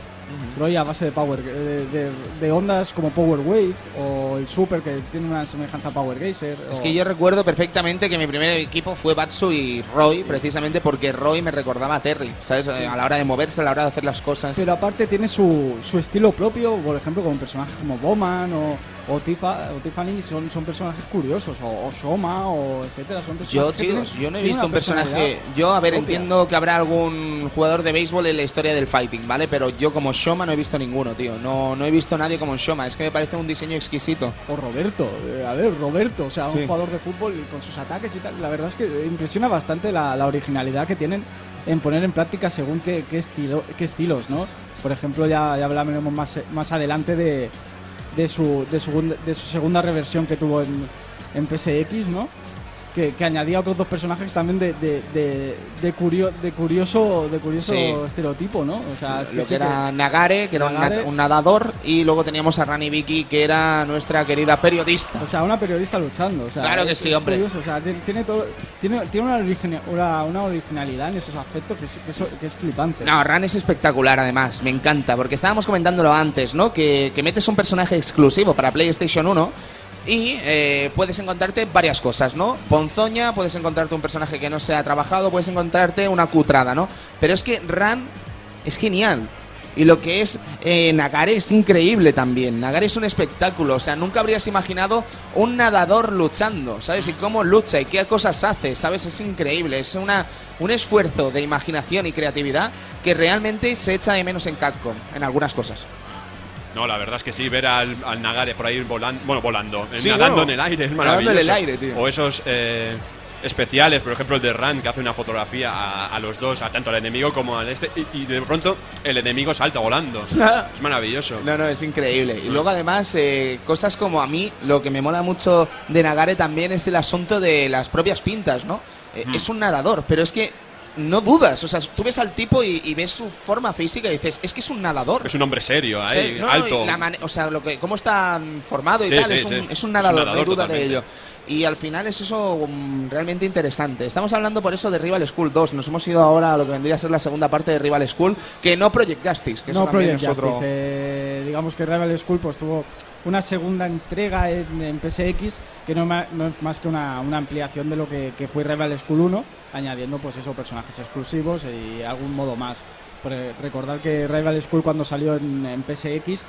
[SPEAKER 2] Roy a base de power eh, de, de- de ondas como Power Wave o el Super que tiene una semejanza a Power Geyser.
[SPEAKER 1] Es
[SPEAKER 2] o-
[SPEAKER 1] que yo recuerdo perfectamente que mi primer equipo fue Batsu y Roy, precisamente porque Roy me recordaba a Terry, ¿sabes? A la hora de moverse, a la hora de hacer las cosas.
[SPEAKER 2] Pero aparte tiene su, su estilo propio, por ejemplo, con personajes como Bowman o, o, Tifa- o Tiffany, son, son personajes curiosos, o, o Soma, o etcétera. Son personajes
[SPEAKER 1] Yo,
[SPEAKER 2] tienen-
[SPEAKER 1] yo no he visto un personaje. Yo, a ver,
[SPEAKER 2] propia.
[SPEAKER 1] entiendo que habrá algún jugador de béisbol en la historia del fighting, ¿vale? Pero yo como Shoma no he visto ninguno, tío. No, no he visto nadie como Shoma. Es que me parece un diseño exquisito.
[SPEAKER 2] O Roberto, eh, a ver, Roberto, o sea, un
[SPEAKER 1] Sí.
[SPEAKER 2] jugador de fútbol con sus ataques y tal. La verdad es que impresiona bastante la, la originalidad que tienen en poner en práctica según qué, qué, estilo, qué estilos, ¿no? Por ejemplo, ya, ya hablaremos más, más adelante de, de, su, de, su, de su segunda reversión que tuvo en, en PSX, ¿no? Que, que añadía otros dos personajes también de, de, de, de, curio- de curioso, de curioso
[SPEAKER 1] Sí.
[SPEAKER 2] estereotipo, ¿no? O sea, es
[SPEAKER 1] Lo que
[SPEAKER 2] sí
[SPEAKER 1] era Nagare, que era un, na- un nadador, y luego teníamos a Rani Vicky, que era nuestra querida periodista.
[SPEAKER 2] O sea, una periodista luchando. O sea,
[SPEAKER 1] Claro que
[SPEAKER 2] es-
[SPEAKER 1] sí,
[SPEAKER 2] es
[SPEAKER 1] hombre.
[SPEAKER 2] curioso, o sea, tiene, todo, tiene, tiene una, origina- una, una originalidad en esos aspectos que es, que es- que flipante.
[SPEAKER 1] No, Ran es espectacular además, me encanta, porque estábamos comentándolo antes, ¿no? Que, que metes un personaje exclusivo para PlayStation 1 y eh, puedes encontrarte varias cosas, ¿no? Ponzoña, puedes encontrarte un personaje que no se ha trabajado, puedes encontrarte una cutrada, ¿no? Pero es que Ran es genial. Y lo que es eh, Nagare es increíble también. Nagare es un espectáculo. O sea, nunca habrías imaginado un nadador luchando, ¿sabes? Y cómo lucha y qué cosas hace, ¿sabes? Es increíble. Es una, un esfuerzo de imaginación y creatividad que realmente se echa de menos en Capcom, en algunas cosas.
[SPEAKER 3] No, la verdad es que sí, ver al, al Nagare por ahí volando, bueno, volando, eh,
[SPEAKER 1] Sí,
[SPEAKER 3] nadando
[SPEAKER 1] bueno,
[SPEAKER 3] en el aire es
[SPEAKER 1] en
[SPEAKER 3] maravilloso.
[SPEAKER 1] el aire, tío.
[SPEAKER 3] O esos eh, especiales, por ejemplo el de Rand, que hace una fotografía a, a los dos, a tanto al enemigo como al este, y, y de pronto el enemigo salta volando. es maravilloso.
[SPEAKER 1] No, no, es increíble. Y luego además, eh, cosas como a mí, lo que me mola mucho de Nagare también es el asunto de las propias pintas, ¿no? Eh, Es un nadador, pero es que no dudas. O sea, tú ves al tipo y, y ves su forma física y dices, es que es un nadador.
[SPEAKER 3] Es un hombre serio, ahí,
[SPEAKER 1] no, no,
[SPEAKER 3] alto.
[SPEAKER 1] mane- o sea, lo que, cómo está formado y
[SPEAKER 3] Sí,
[SPEAKER 1] tal,
[SPEAKER 3] sí,
[SPEAKER 1] es, un,
[SPEAKER 3] sí.
[SPEAKER 1] es un
[SPEAKER 3] Es un
[SPEAKER 1] nadador, no hay duda de ello. Y al final es eso mm, realmente interesante. Estamos hablando por eso de Rival School 2. Nos hemos ido ahora a lo que vendría a ser la segunda parte de Rival School, que no Project Justice, que
[SPEAKER 2] no Project
[SPEAKER 1] es otro...
[SPEAKER 2] Justice, eh, digamos que Rival School pues tuvo una segunda entrega en, en PSX que no, es más que una, una ampliación de lo que, que fue Rival School 1 añadiendo pues eso personajes exclusivos y algún modo más. Pero recordar que Rival School cuando salió en, en PSX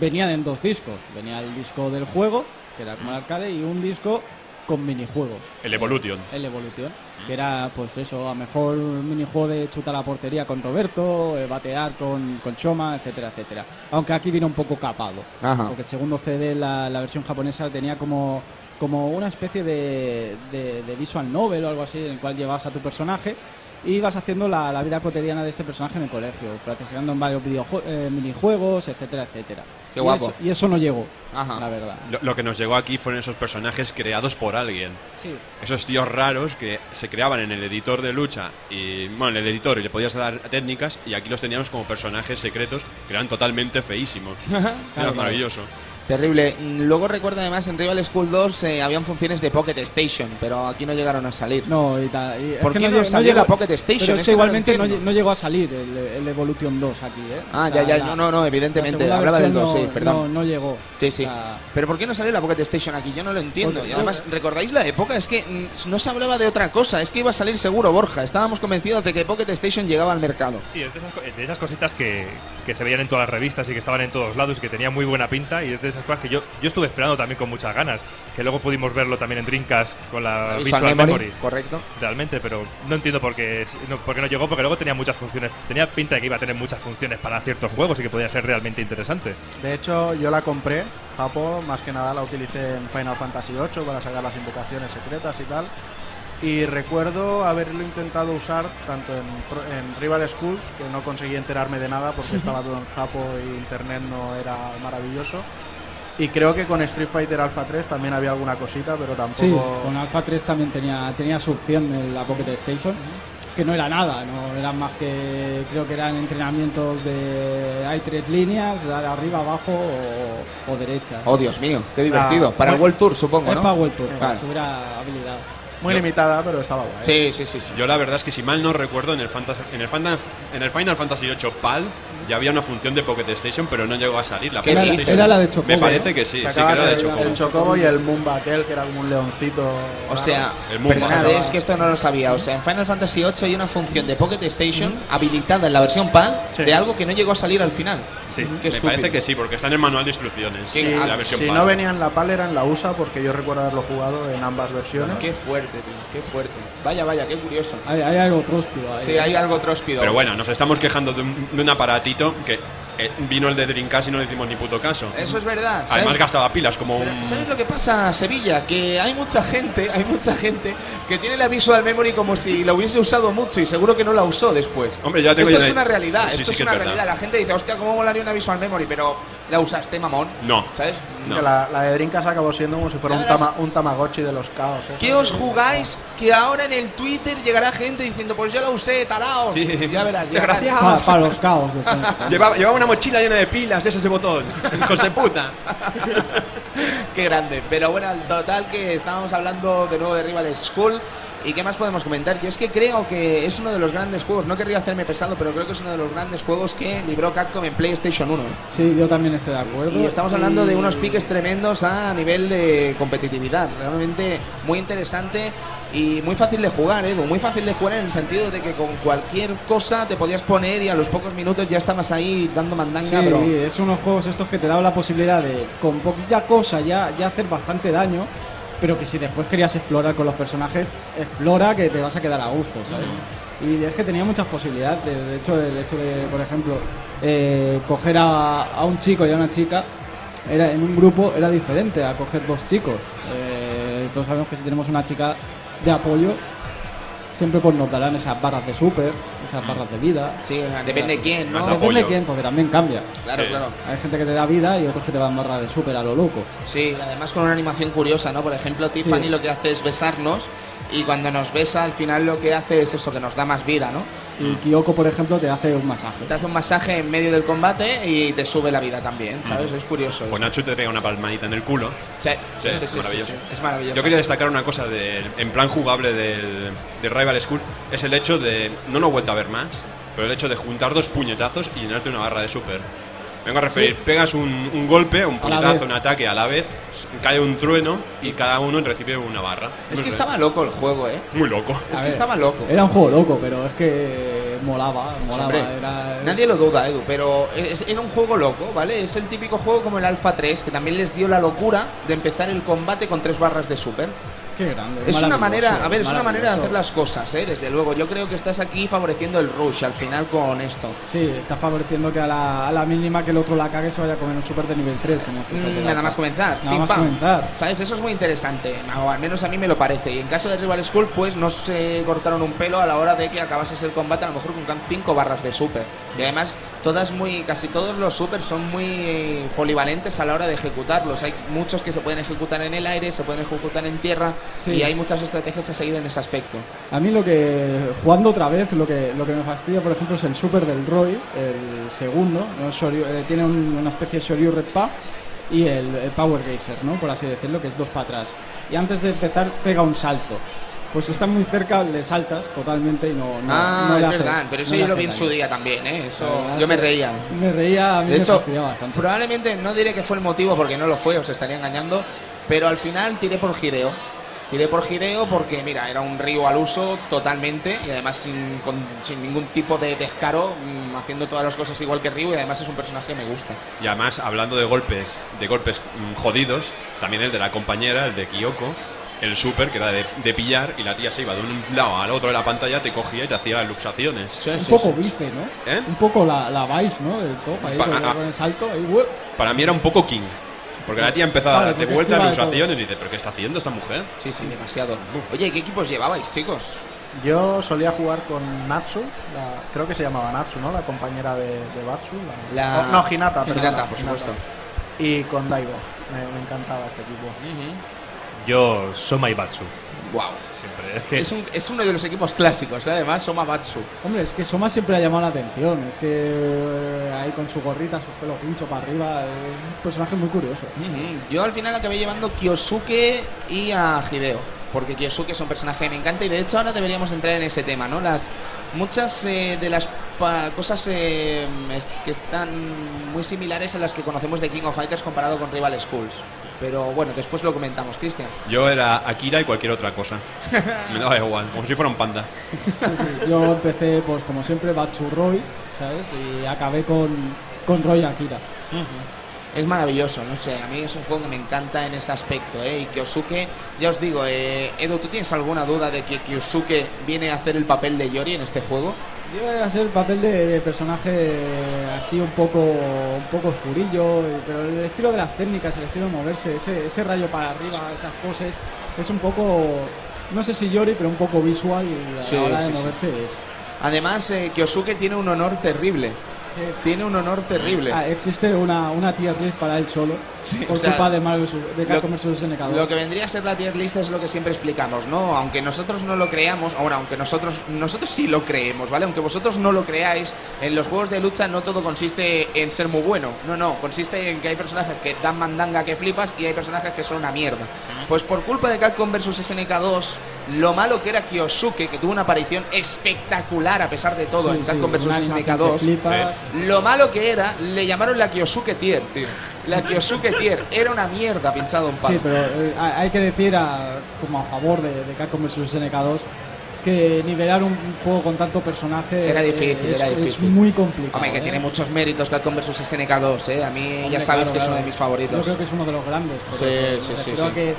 [SPEAKER 2] venían en dos discos. Venía el disco del juego que era como el arcade y un disco con minijuegos.
[SPEAKER 3] El Evolution.
[SPEAKER 2] el Evolution, que era pues eso, a mejor un minijuego de chutar la portería con Roberto, eh, batear con, con Shoma, etcétera, etcétera. Aunque aquí vino un poco capado,
[SPEAKER 1] Ajá.
[SPEAKER 2] porque el segundo CD, la, la versión japonesa, tenía como, como una especie de, de, de visual novel o algo así, en el cual llevabas a tu personaje y vas haciendo la, la vida cotidiana de este personaje en el colegio, participando en varios videojue- eh, minijuegos, etcétera, etcétera.
[SPEAKER 1] Qué
[SPEAKER 2] Y
[SPEAKER 1] guapo.
[SPEAKER 2] eso- Y eso, no llegó,
[SPEAKER 1] Ajá.
[SPEAKER 2] la verdad.
[SPEAKER 3] Lo, lo que nos llegó aquí fueron esos personajes creados por alguien.
[SPEAKER 2] Sí.
[SPEAKER 3] Esos tíos raros que se creaban en el editor de lucha y bueno, en el editor y le podías dar técnicas y aquí los teníamos como personajes secretos que eran totalmente feísimos. Era
[SPEAKER 2] claro.
[SPEAKER 3] maravilloso.
[SPEAKER 1] Terrible. Luego recuerdo además en Rival School 2 eh, habían funciones de Pocket Station, pero aquí no llegaron a salir.
[SPEAKER 2] No, y ta- y es
[SPEAKER 1] ¿Por
[SPEAKER 2] que
[SPEAKER 1] qué no salió la Pocket Station?
[SPEAKER 2] Pero
[SPEAKER 1] Es
[SPEAKER 2] es
[SPEAKER 1] que no
[SPEAKER 2] igualmente no, no llegó a salir el, el Evolution 2 aquí, ¿eh?
[SPEAKER 1] Ah,
[SPEAKER 2] O sea,
[SPEAKER 1] ya, ya,
[SPEAKER 2] la-
[SPEAKER 1] no, no, no,
[SPEAKER 2] la
[SPEAKER 1] evidentemente. Hablaba del
[SPEAKER 2] versión
[SPEAKER 1] 2, sí,
[SPEAKER 2] no-
[SPEAKER 1] perdón.
[SPEAKER 2] No, no llegó.
[SPEAKER 1] Sí, sí.
[SPEAKER 2] O sea,
[SPEAKER 1] Pero ¿por qué no sale la Pocket Station aquí? Yo no lo entiendo.
[SPEAKER 2] Porque-
[SPEAKER 1] Y además, ¿recordáis la época? Es que mm, no se hablaba de otra cosa. Es que iba a salir seguro Borja. Estábamos convencidos de que Pocket Station llegaba al mercado.
[SPEAKER 5] Sí, es de esas, de esas cositas que, que se veían en todas las revistas y que estaban en todos lados y que tenían muy buena pinta. Y es de esas cosas que yo, yo estuve esperando también con muchas ganas. Que luego pudimos verlo también en Dreamcast con la
[SPEAKER 1] Visual
[SPEAKER 5] Visual,
[SPEAKER 1] Memory,
[SPEAKER 5] Memory.
[SPEAKER 1] correcto.
[SPEAKER 5] Realmente, pero no entiendo por qué, no, por qué no llegó, porque luego tenía muchas funciones. Tenía pinta de que iba a tener muchas funciones para ciertos juegos y que podía ser realmente interesante.
[SPEAKER 4] De hecho, yo la compré, Japo, más que nada la utilicé en Final Fantasy VIII para sacar las invocaciones secretas y tal. Y recuerdo haberlo intentado usar tanto en, en Rival Schools, que no conseguí enterarme de nada porque estaba todo en Japo y internet no era maravilloso. Y creo que con Street Fighter Alpha 3 también había alguna cosita, pero tampoco...
[SPEAKER 2] Sí, con Alpha 3 también tenía, tenía su opción en la Pocket Station, que no era nada, no eran más que, creo que eran entrenamientos de, hay tres líneas, arriba, abajo o, o derecha.
[SPEAKER 1] Oh, Dios mío, qué divertido.
[SPEAKER 4] Ah,
[SPEAKER 1] Para el. World Tour, supongo,
[SPEAKER 2] es
[SPEAKER 1] ¿no?
[SPEAKER 2] Power Tour,
[SPEAKER 1] Claro.
[SPEAKER 2] para habilidad.
[SPEAKER 4] Muy limitada, pero estaba guay.
[SPEAKER 1] Sí, sí, sí, sí.
[SPEAKER 3] Yo la verdad es que si mal no recuerdo en el, Fantasy, en el, en el Final Fantasy VIII PAL ya había una función de Pocket Station, pero no llegó a salir la.
[SPEAKER 2] Era la de Chocobo,
[SPEAKER 3] Me parece
[SPEAKER 2] ¿no?
[SPEAKER 3] que sí, sí que era de
[SPEAKER 4] el,
[SPEAKER 3] Chocobo.
[SPEAKER 4] el Chocobo y el Moomba aquel, que era como un leoncito.
[SPEAKER 1] O sea, perdonad, es que esto no lo sabía. O sea, en Final Fantasy VIII hay una función de Pocket Station habilitada en la versión PAL
[SPEAKER 4] Sí.
[SPEAKER 1] de algo que no llegó a salir al final.
[SPEAKER 5] Sí.
[SPEAKER 3] Me
[SPEAKER 1] estúpido.
[SPEAKER 3] parece que sí, porque está en el manual de instrucciones.
[SPEAKER 1] Sí,
[SPEAKER 3] la versión
[SPEAKER 4] si
[SPEAKER 3] PAL.
[SPEAKER 4] no venía en la PAL era en la USA, porque yo recuerdo haberlo jugado en ambas versiones.
[SPEAKER 1] Qué fuerte, tío, qué fuerte. Vaya, vaya, qué curioso.
[SPEAKER 2] Hay, hay algo tróspido ahí.
[SPEAKER 1] Sí, hay algo tróspido.
[SPEAKER 3] Pero bueno, nos estamos quejando de un, de un aparatito que eh, vino el de Dreamcast y no le hicimos ni puto caso.
[SPEAKER 1] Eso es verdad. ¿sabes?
[SPEAKER 3] Además gastaba pilas como
[SPEAKER 1] Pero,
[SPEAKER 3] un...
[SPEAKER 1] ¿Sabes lo que pasa, Sevilla? Que hay mucha gente, hay mucha gente que tiene la Visual Memory como si la hubiese usado mucho y seguro que no la usó después.
[SPEAKER 3] Hombre, ya tengo
[SPEAKER 1] Esto
[SPEAKER 3] ya-
[SPEAKER 1] es una realidad,
[SPEAKER 3] Sí,
[SPEAKER 1] esto
[SPEAKER 3] sí
[SPEAKER 1] es
[SPEAKER 3] que
[SPEAKER 1] una realidad. La gente dice, hostia, ¿cómo molaría una Visual Memory? Pero la usaste, mamón.
[SPEAKER 3] No.
[SPEAKER 1] ¿Sabes?
[SPEAKER 3] No.
[SPEAKER 4] Que la, la de Dreamcast acabó siendo como si fuera un, tama- un Tamagotchi de los caos. ¿eh?
[SPEAKER 1] ¿Qué os jugáis? Que ahora en el Twitter llegará gente diciendo, pues yo la usé, taraos.
[SPEAKER 3] Sí.
[SPEAKER 1] Ya verás, ya
[SPEAKER 3] Desgraciado.
[SPEAKER 2] Para, para los caos.
[SPEAKER 3] Llevaba, llevaba una mochila llena de pilas, de ese botón. Hijos de puta.
[SPEAKER 1] Qué grande. Pero bueno, al total que estábamos hablando de nuevo de Rival School. ¿Y qué más podemos comentar? Yo es que creo que es uno de los grandes juegos, no querría hacerme pesado, pero creo que es uno de los grandes juegos que libró Capcom en PlayStation 1.
[SPEAKER 2] Sí, yo también estoy de acuerdo.
[SPEAKER 1] Y estamos hablando de unos piques tremendos a nivel de competitividad. Realmente muy interesante y muy fácil de jugar, Edu. Muy fácil de jugar en el sentido de que con cualquier cosa te podías poner y a los pocos minutos ya estabas ahí dando mandanga,
[SPEAKER 2] Sí,
[SPEAKER 1] pero...
[SPEAKER 2] es unos juegos estos que te daban la posibilidad de, con poquita cosa, ya, ya hacer bastante daño, pero que si después querías explorar con los personajes, explora que te vas a quedar a gusto, ¿sabes? Y es que tenía muchas posibilidades. De, de hecho, el hecho de, por ejemplo, eh, coger a, a un chico y a una chica era en un grupo era diferente a coger dos chicos. Eh, todos sabemos que si tenemos una chica de apoyo, siempre pues nos darán esas barras de super, esas barras de vida.
[SPEAKER 1] Sí, depende de quién, ¿no?
[SPEAKER 3] de
[SPEAKER 2] Depende de
[SPEAKER 3] apoyo.
[SPEAKER 2] quién, porque también cambia.
[SPEAKER 1] Claro,
[SPEAKER 3] Sí.
[SPEAKER 1] claro.
[SPEAKER 2] Hay gente que te da vida y otros que te dan barra de super a lo loco.
[SPEAKER 1] Sí, además con una animación curiosa, ¿no? Por ejemplo, Tiffany
[SPEAKER 2] Sí.
[SPEAKER 1] lo que hace es besarnos y cuando nos besa al final lo que hace es eso, que nos da más vida, ¿no?
[SPEAKER 2] Y Kyoko, por ejemplo, te hace un masaje.
[SPEAKER 1] Te hace un masaje en medio del combate y te sube la vida también, ¿sabes? Es curioso.
[SPEAKER 3] Pues
[SPEAKER 1] eso.
[SPEAKER 3] Nacho te pega una palmadita en el culo.
[SPEAKER 1] Sí, sí,
[SPEAKER 3] Sí,
[SPEAKER 1] sí, sí, sí,
[SPEAKER 3] maravilloso.
[SPEAKER 1] sí. Es maravilloso.
[SPEAKER 3] Yo quería destacar una cosa del- en plan jugable del, de Rival School. Es el hecho de, no lo he vuelto a ver más, pero el hecho de juntar dos puñetazos y llenarte una barra de super. Vengo a referir, pegas un, un golpe, un puñetazo, un ataque a la vez, cae un trueno y cada uno recibe una barra.
[SPEAKER 1] Es
[SPEAKER 3] No
[SPEAKER 1] que
[SPEAKER 3] sé,
[SPEAKER 1] estaba loco el juego, ¿eh?
[SPEAKER 3] Muy loco.
[SPEAKER 1] Es
[SPEAKER 2] A
[SPEAKER 1] que
[SPEAKER 2] ver,
[SPEAKER 1] estaba loco.
[SPEAKER 2] Era un juego loco, pero es que molaba, molaba.
[SPEAKER 1] Hombre,
[SPEAKER 2] era-
[SPEAKER 1] Nadie lo duda, Edu, pero es- era un juego loco, ¿vale? Es el típico juego como el Alpha 3, que también les dio la locura de empezar el combate con tres barras de super.
[SPEAKER 2] Qué grande.
[SPEAKER 1] Es una manera, a ver, es una manera de hacer las cosas, ¿eh? desde luego. Yo creo que estás aquí favoreciendo el rush al final con esto.
[SPEAKER 2] Sí, está favoreciendo que a la, a la mínima que el otro la cague se vaya a comer un super de nivel 3 en este
[SPEAKER 1] Mm, nada más comenzar.
[SPEAKER 2] Nada
[SPEAKER 1] pim,
[SPEAKER 2] más
[SPEAKER 1] pam.
[SPEAKER 2] comenzar.
[SPEAKER 1] ¿Sabes? Eso es muy interesante, o al menos a mí me lo parece. Y en caso de Rival School, pues no se cortaron un pelo a la hora de que acabases el combate, a lo mejor con 5 barras de super. Y además, todas muy, casi todos los super son muy polivalentes a la hora de ejecutarlos. Hay muchos que se pueden ejecutar en el aire, se pueden ejecutar en tierra,
[SPEAKER 2] Sí.
[SPEAKER 1] y hay muchas estrategias a seguir en ese aspecto.
[SPEAKER 2] A mí lo que, jugando otra vez, lo que, lo que me fastidia, por ejemplo, es el super del Roy, el segundo, ¿no? Shoryu- eh, tiene un- una especie de Shoryu Red Pa y el, el Power Geyser, ¿no? Por así decirlo, que es dos para atrás. Y antes de empezar pega un salto. Pues si está muy cerca, le saltas totalmente y no, no,
[SPEAKER 1] ah,
[SPEAKER 2] no le
[SPEAKER 1] es
[SPEAKER 2] hace-
[SPEAKER 1] verdad, pero eso
[SPEAKER 2] no
[SPEAKER 1] yo lo vi en su día también, ¿eh? Eso, yo me reía.
[SPEAKER 2] Me reía, a mí
[SPEAKER 1] De
[SPEAKER 2] me
[SPEAKER 1] hecho,
[SPEAKER 2] fastidiaba bastante.
[SPEAKER 1] probablemente no diré que fue el motivo porque no lo fue, os estaría engañando, pero al final tiré por Gireo. Tiré por Gireo porque, mira, era un río al uso totalmente y además sin, con- sin ningún tipo de descaro, mm, haciendo todas las cosas igual que Ryu y además es un personaje que me gusta.
[SPEAKER 3] Y además, hablando de golpes, de golpes mm, jodidos, también el de la compañera, el de Kyoko, el super, que era de, de pillar, y la tía se iba de un lado al otro de la pantalla, te cogía y te hacía las luxaciones.
[SPEAKER 2] un poco vice, ¿no?
[SPEAKER 3] ¿Eh?
[SPEAKER 2] Un poco la, la Vice, ¿no? Del top, ahí
[SPEAKER 3] Pa-
[SPEAKER 2] con, el salto. Ahí.
[SPEAKER 3] Para mí era un poco king. Porque la tía empezaba
[SPEAKER 2] Vale,
[SPEAKER 3] a darte vueltas, luxaciones, y dice, ¿pero qué está haciendo esta mujer?
[SPEAKER 1] Sí, sí, demasiado. Oye, ¿qué equipos llevabais, chicos?
[SPEAKER 4] Yo solía jugar con Natsu, la- creo que se llamaba Natsu, ¿no? La compañera de, de Batsu. La,
[SPEAKER 1] La-
[SPEAKER 4] no, Hinata, perdona,
[SPEAKER 1] Hinata, por supuesto.
[SPEAKER 4] Y con Daigo. Me, me encantaba este equipo.
[SPEAKER 5] Yo, Soma y Batsu.
[SPEAKER 1] Wow.
[SPEAKER 5] Siempre. Es que
[SPEAKER 1] Es, un- es uno de los equipos clásicos, ¿eh? además, Somabatsu.
[SPEAKER 2] Hombre, es que Soma siempre ha llamado la atención. Es que eh, ahí con su gorrita, su pelo pincho para arriba, es un personaje muy curioso.
[SPEAKER 1] Yo al final acabé llevando a Kyosuke y a Hideo. Porque Kyosuke es un personaje que me encanta y de hecho ahora deberíamos entrar en ese tema, ¿no? Las muchas eh, de las cosas eh, que están muy similares a las que conocemos de King of Fighters comparado con Rival Schools. Pero bueno, después lo comentamos, Cristian.
[SPEAKER 3] Yo era Akira y cualquier otra cosa. Me daba igual, como si fuera un panda.
[SPEAKER 2] Yo empecé, pues como siempre, Batsu Roy, ¿sabes? Y acabé con, con Roy Akira.
[SPEAKER 1] Es maravilloso, no sé, a mí es un juego que me encanta en ese aspecto, ¿eh? Y Kyosuke, ya os digo, eh, Edu, ¿tú tienes alguna duda de que Kyosuke viene a hacer el papel de Yori en este juego?
[SPEAKER 2] Yo a hacer el papel de, de personaje así un poco un poco oscurillo, pero el estilo de las técnicas, el estilo de moverse, ese, ese rayo para arriba, esas poses, es un poco, no sé si Yori, pero un poco visual
[SPEAKER 1] Sí,
[SPEAKER 2] la hora de
[SPEAKER 1] sí.
[SPEAKER 2] moverse es.
[SPEAKER 1] Además, eh, Kyosuke tiene un honor terrible. Tiene un honor terrible.
[SPEAKER 2] Ah, existe una, una tier list para él solo,
[SPEAKER 1] Sí,
[SPEAKER 2] por
[SPEAKER 1] o sea,
[SPEAKER 2] culpa de Marvel de
[SPEAKER 1] lo-
[SPEAKER 2] Capcom vs SNK.
[SPEAKER 1] Lo que vendría a ser la tier list es lo que siempre explicamos, ¿no? Aunque nosotros no lo creamos, bueno, aunque nosotros nosotros sí lo creemos, ¿vale? Aunque vosotros no lo creáis, en los juegos de lucha no todo consiste en ser muy bueno. No, no, consiste en que hay personajes que dan mandanga que flipas y hay personajes que son una mierda. Pues por culpa de Capcom vs SNK 2, lo malo que era Kyosuke, que tuvo una aparición espectacular a pesar de todo
[SPEAKER 2] Sí,
[SPEAKER 1] en
[SPEAKER 2] sí,
[SPEAKER 1] Capcom vs SNK
[SPEAKER 2] animación que
[SPEAKER 1] 2. Lo malo que era, le llamaron la Kyosuke Tier, tío. La Kyosuke Tier era una mierda pinchado un palo.
[SPEAKER 2] Sí, pero eh, hay que decir, a- como a favor de, de Capcom vs SNK2, que nivelar un juego con tanto personaje
[SPEAKER 1] Era difícil,
[SPEAKER 2] es,
[SPEAKER 1] era
[SPEAKER 2] es
[SPEAKER 1] difícil.
[SPEAKER 2] muy complicado.
[SPEAKER 1] Hombre, que
[SPEAKER 2] ¿eh?
[SPEAKER 1] tiene muchos méritos Capcom vs SNK 2, ¿eh? A mí ya
[SPEAKER 2] Hombre,
[SPEAKER 1] sabes
[SPEAKER 2] claro,
[SPEAKER 1] que es uno de mis
[SPEAKER 2] Yo
[SPEAKER 1] favoritos.
[SPEAKER 2] creo que es uno de los grandes. pero
[SPEAKER 1] Sí, sí, sí, sí.
[SPEAKER 2] que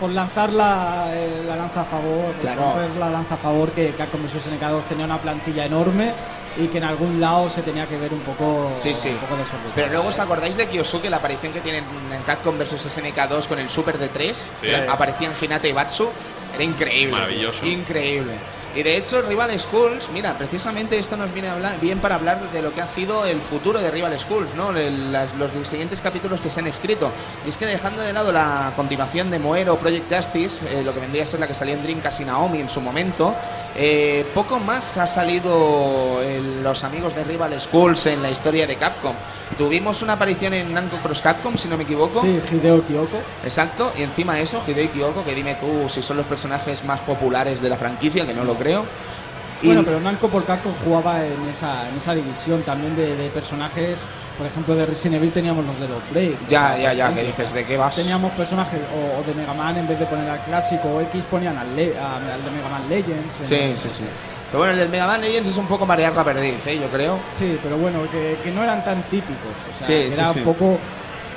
[SPEAKER 2] por lanzar la, eh, la lanza a favor, por
[SPEAKER 1] Claro.
[SPEAKER 2] la lanza a favor, que Capcom vs SNK2 tenía una plantilla enorme y que en algún lado se tenía que ver un poco,
[SPEAKER 1] Sí, sí.
[SPEAKER 2] un poco desorbitado.
[SPEAKER 1] Pero luego os acordáis de Kyosuke, la aparición que tienen en Capcom vs SNK 2 con el Super de 3,
[SPEAKER 3] Sí.
[SPEAKER 1] aparecían Hinata y Batsu, era increíble.
[SPEAKER 3] Maravilloso.
[SPEAKER 1] Increíble. Y de hecho, Rival Schools, mira, precisamente esto nos viene a hablar, bien para hablar de lo que ha sido el futuro de Rival Schools, ¿no? Los siguientes capítulos que se han escrito. Y es que dejando de lado la continuación de Moero Project Justice, eh, lo que vendría a ser la que salió en Dreamcast y Naomi en su momento, eh, poco más ha salido el- los amigos de Rival Schools en la historia de Capcom. Tuvimos una aparición en Namco Cross Capcom, si no me equivoco.
[SPEAKER 2] Sí, Hideo Kyoko.
[SPEAKER 1] Exacto, y encima eso, Hideo Kyoko, que dime tú si son los personajes más populares de la franquicia, que no lo creo. Y
[SPEAKER 2] Bueno, pero Namco por Capcom jugaba en esa, en esa división también de, de personajes. Por ejemplo, de Resident Evil teníamos los de los Blade.
[SPEAKER 1] ya, ya, ya, que dices, ¿de qué vas?
[SPEAKER 2] Teníamos personajes o, o de Mega Man en vez de poner al clásico o X ponían al, le- al de Mega Man Legends.
[SPEAKER 1] Sí, sí, sí. Pero bueno, el del Mega Man Legends es un poco marear la perdiz, ¿eh? yo creo.
[SPEAKER 2] Sí, pero bueno, que, que no eran tan típicos. O sea,
[SPEAKER 1] Sí,
[SPEAKER 2] era
[SPEAKER 1] sí.
[SPEAKER 2] un poco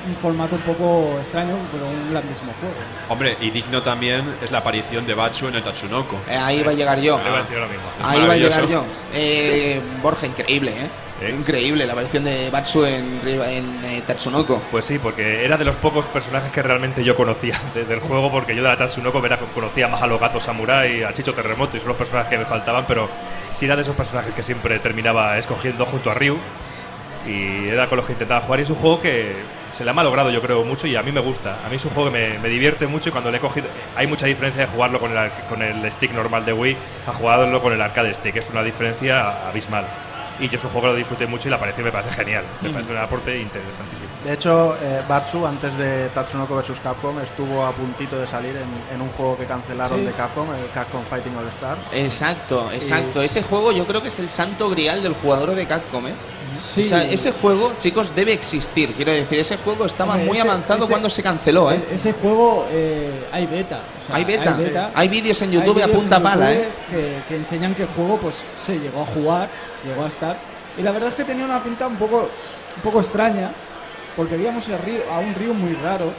[SPEAKER 2] un formato un poco extraño, pero un grandísimo juego.
[SPEAKER 3] Hombre, y digno también es la aparición de Batsu en el Tatsunoko.
[SPEAKER 1] Eh, ahí va a llegar yo.
[SPEAKER 5] Le iba a decir lo mismo.
[SPEAKER 3] Es
[SPEAKER 1] Ahí va a llegar yo. Eh, Borja, increíble, ¿eh?
[SPEAKER 5] ¿Eh?
[SPEAKER 1] Increíble la aparición de Batsu en, en eh, Tatsunoko.
[SPEAKER 5] Pues sí, porque era de los pocos personajes que realmente yo conocía de- del juego, porque yo de la Tatsunoko verá, conocía más a los gatos samurai, a Chicho Terremoto, y son los personajes que me faltaban, pero sí era de esos personajes que siempre terminaba escogiendo junto a Ryu, y era con los que intentaba jugar, y es un juego que se le ha malogrado yo creo mucho, y a mí me gusta. A mí es un juego que me, me divierte mucho, y cuando le he cogido... Hay mucha diferencia de jugarlo con el, con el stick normal de Wii a jugarlo con el arcade stick, es una diferencia abismal. Y yo es un juego que lo disfruté mucho y la pareció me parece genial. Me parece un aporte interesantísimo.
[SPEAKER 4] De hecho, eh, Batsu, antes de Tatsunoko vs Capcom, estuvo a puntito de salir en, en un juego que cancelaron
[SPEAKER 2] Sí.
[SPEAKER 4] de Capcom, el Capcom Fighting All Stars.
[SPEAKER 1] Exacto, exacto. Ese juego yo creo que es el santo grial del jugador de Capcom, ¿eh?
[SPEAKER 2] Sí.
[SPEAKER 1] O sea, ese juego, chicos, debe existir. Quiero decir, ese juego estaba
[SPEAKER 2] Hombre,
[SPEAKER 1] muy
[SPEAKER 2] ese-
[SPEAKER 1] avanzado
[SPEAKER 2] ese-
[SPEAKER 1] cuando se canceló, ¿eh?
[SPEAKER 2] E- Ese juego eh, hay beta. o sea,
[SPEAKER 1] Hay beta. Hay vídeos en YouTube a punta pala, ¿eh?
[SPEAKER 2] Que, que enseñan que el juego pues se llegó a jugar, llegó a estar. Y la verdad es que tenía una pinta un poco, un poco extraña, porque veíamos el a un Ryu muy raro.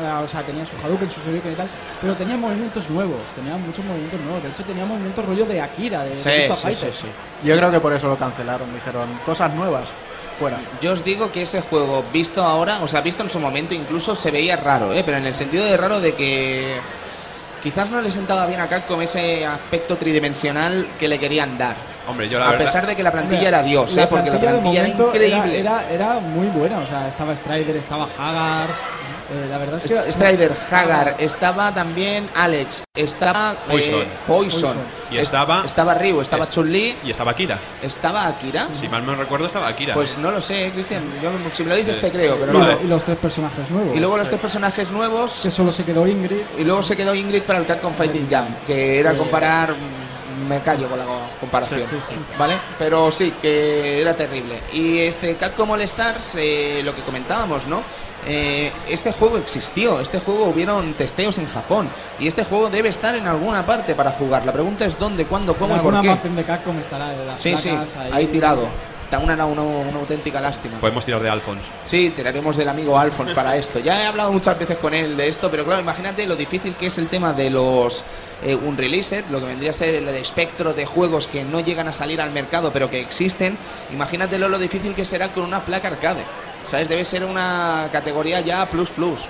[SPEAKER 2] Eh, O sea, tenía su Hadouken, su Shoryuken y tal, pero tenía movimientos nuevos, tenía muchos movimientos nuevos. De hecho, tenía movimientos rollo de Akira, de, de
[SPEAKER 1] Sí,
[SPEAKER 2] Virtua
[SPEAKER 1] sí, sí, sí.
[SPEAKER 4] Yo creo que por eso lo cancelaron. Dijeron, cosas nuevas, fuera.
[SPEAKER 1] Yo os digo que ese juego, visto ahora, o sea, visto en su momento, incluso se veía raro, ¿eh? Pero en el sentido de raro de que quizás no le sentaba bien a Capcom ese aspecto tridimensional que le querían dar.
[SPEAKER 3] Hombre, yo la
[SPEAKER 1] A
[SPEAKER 3] verdad...
[SPEAKER 1] pesar de que la plantilla
[SPEAKER 2] Hombre,
[SPEAKER 1] era Dios, ¿eh? Porque la
[SPEAKER 2] de
[SPEAKER 1] plantilla era
[SPEAKER 2] momento
[SPEAKER 1] increíble.
[SPEAKER 2] Era, era muy buena, o sea, estaba Strider, estaba Hagar. Eh, la verdad es que.
[SPEAKER 1] Strider, Hagar, estaba también Alex, estaba eh,
[SPEAKER 3] Poison.
[SPEAKER 1] Poison.
[SPEAKER 2] Poison.
[SPEAKER 3] Y estaba-
[SPEAKER 1] estaba Ryu, estaba
[SPEAKER 3] Es-
[SPEAKER 1] Chun-Li,
[SPEAKER 3] Y estaba Akira.
[SPEAKER 1] estaba Akira.
[SPEAKER 3] Si mal no recuerdo, estaba Akira.
[SPEAKER 1] Pues no lo sé, Cristian. Yo, si me lo dices
[SPEAKER 3] Sí.
[SPEAKER 1] te creo, pero
[SPEAKER 2] y,
[SPEAKER 1] no.
[SPEAKER 2] lo- y los tres personajes nuevos.
[SPEAKER 1] Y luego los tres personajes nuevos
[SPEAKER 2] Que solo se quedó Ingrid.
[SPEAKER 1] Y luego se quedó Ingrid para el Capcom Fighting Jam, que era
[SPEAKER 2] Eh,
[SPEAKER 1] comparar. Me callo con la comparación.
[SPEAKER 2] Sí, sí, sí.
[SPEAKER 1] ¿Vale? Pero sí, que era terrible. Y este Capcom All Stars, eh, lo que comentábamos, ¿no? Eh, este juego existió, este juego hubieron testeos en Japón. Y este juego debe estar en alguna parte para jugar. La pregunta es dónde, cuándo, cómo
[SPEAKER 2] en
[SPEAKER 1] y por qué.
[SPEAKER 2] de Capcom estará de las
[SPEAKER 1] Sí, sí, ahí tirado. Está una, una, una auténtica lástima.
[SPEAKER 3] Podemos tirar de Alphonse.
[SPEAKER 1] Sí, tiraremos del amigo Alphonse para esto. Ya he hablado muchas veces con él de esto, pero claro, imagínate lo difícil que es el tema de los eh, Unreleased, lo que vendría a ser el espectro de juegos que no llegan a salir al mercado, pero que existen. Imagínatelo lo difícil que será con una placa arcade. ¿Sabes? Debe ser una categoría ya plus plus.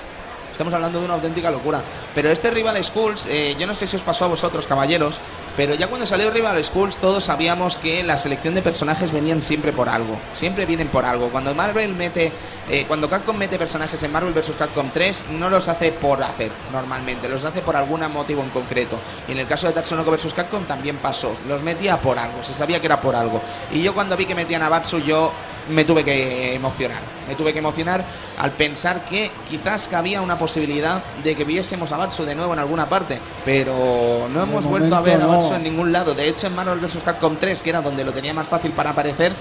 [SPEAKER 1] Estamos hablando de una auténtica locura. Pero este Rival Schools, eh, yo no sé si os pasó a vosotros, caballeros, pero ya cuando salió Rival Schools todos sabíamos que la selección de personajes venían siempre por algo. Siempre vienen por algo. Cuando Marvel mete, eh, cuando Capcom mete personajes en Marvel vs. Capcom 3, no los hace por hacer normalmente, los hace por algún motivo en concreto. Y en el caso de Tatsunoko vs. Capcom también pasó. Los metía por algo, se sabía que era por algo. Y yo cuando vi que metían a Batsu, yo me tuve que emocionar. Me tuve que emocionar al pensar que quizás cabía una posibilidad de que viésemos a Batsu de nuevo en alguna parte, pero no hemos vuelto a ver a
[SPEAKER 2] no.
[SPEAKER 1] Batsu en ningún lado. De hecho, en Marvel vs. Capcom 3, que era donde lo tenía más fácil para aparecer,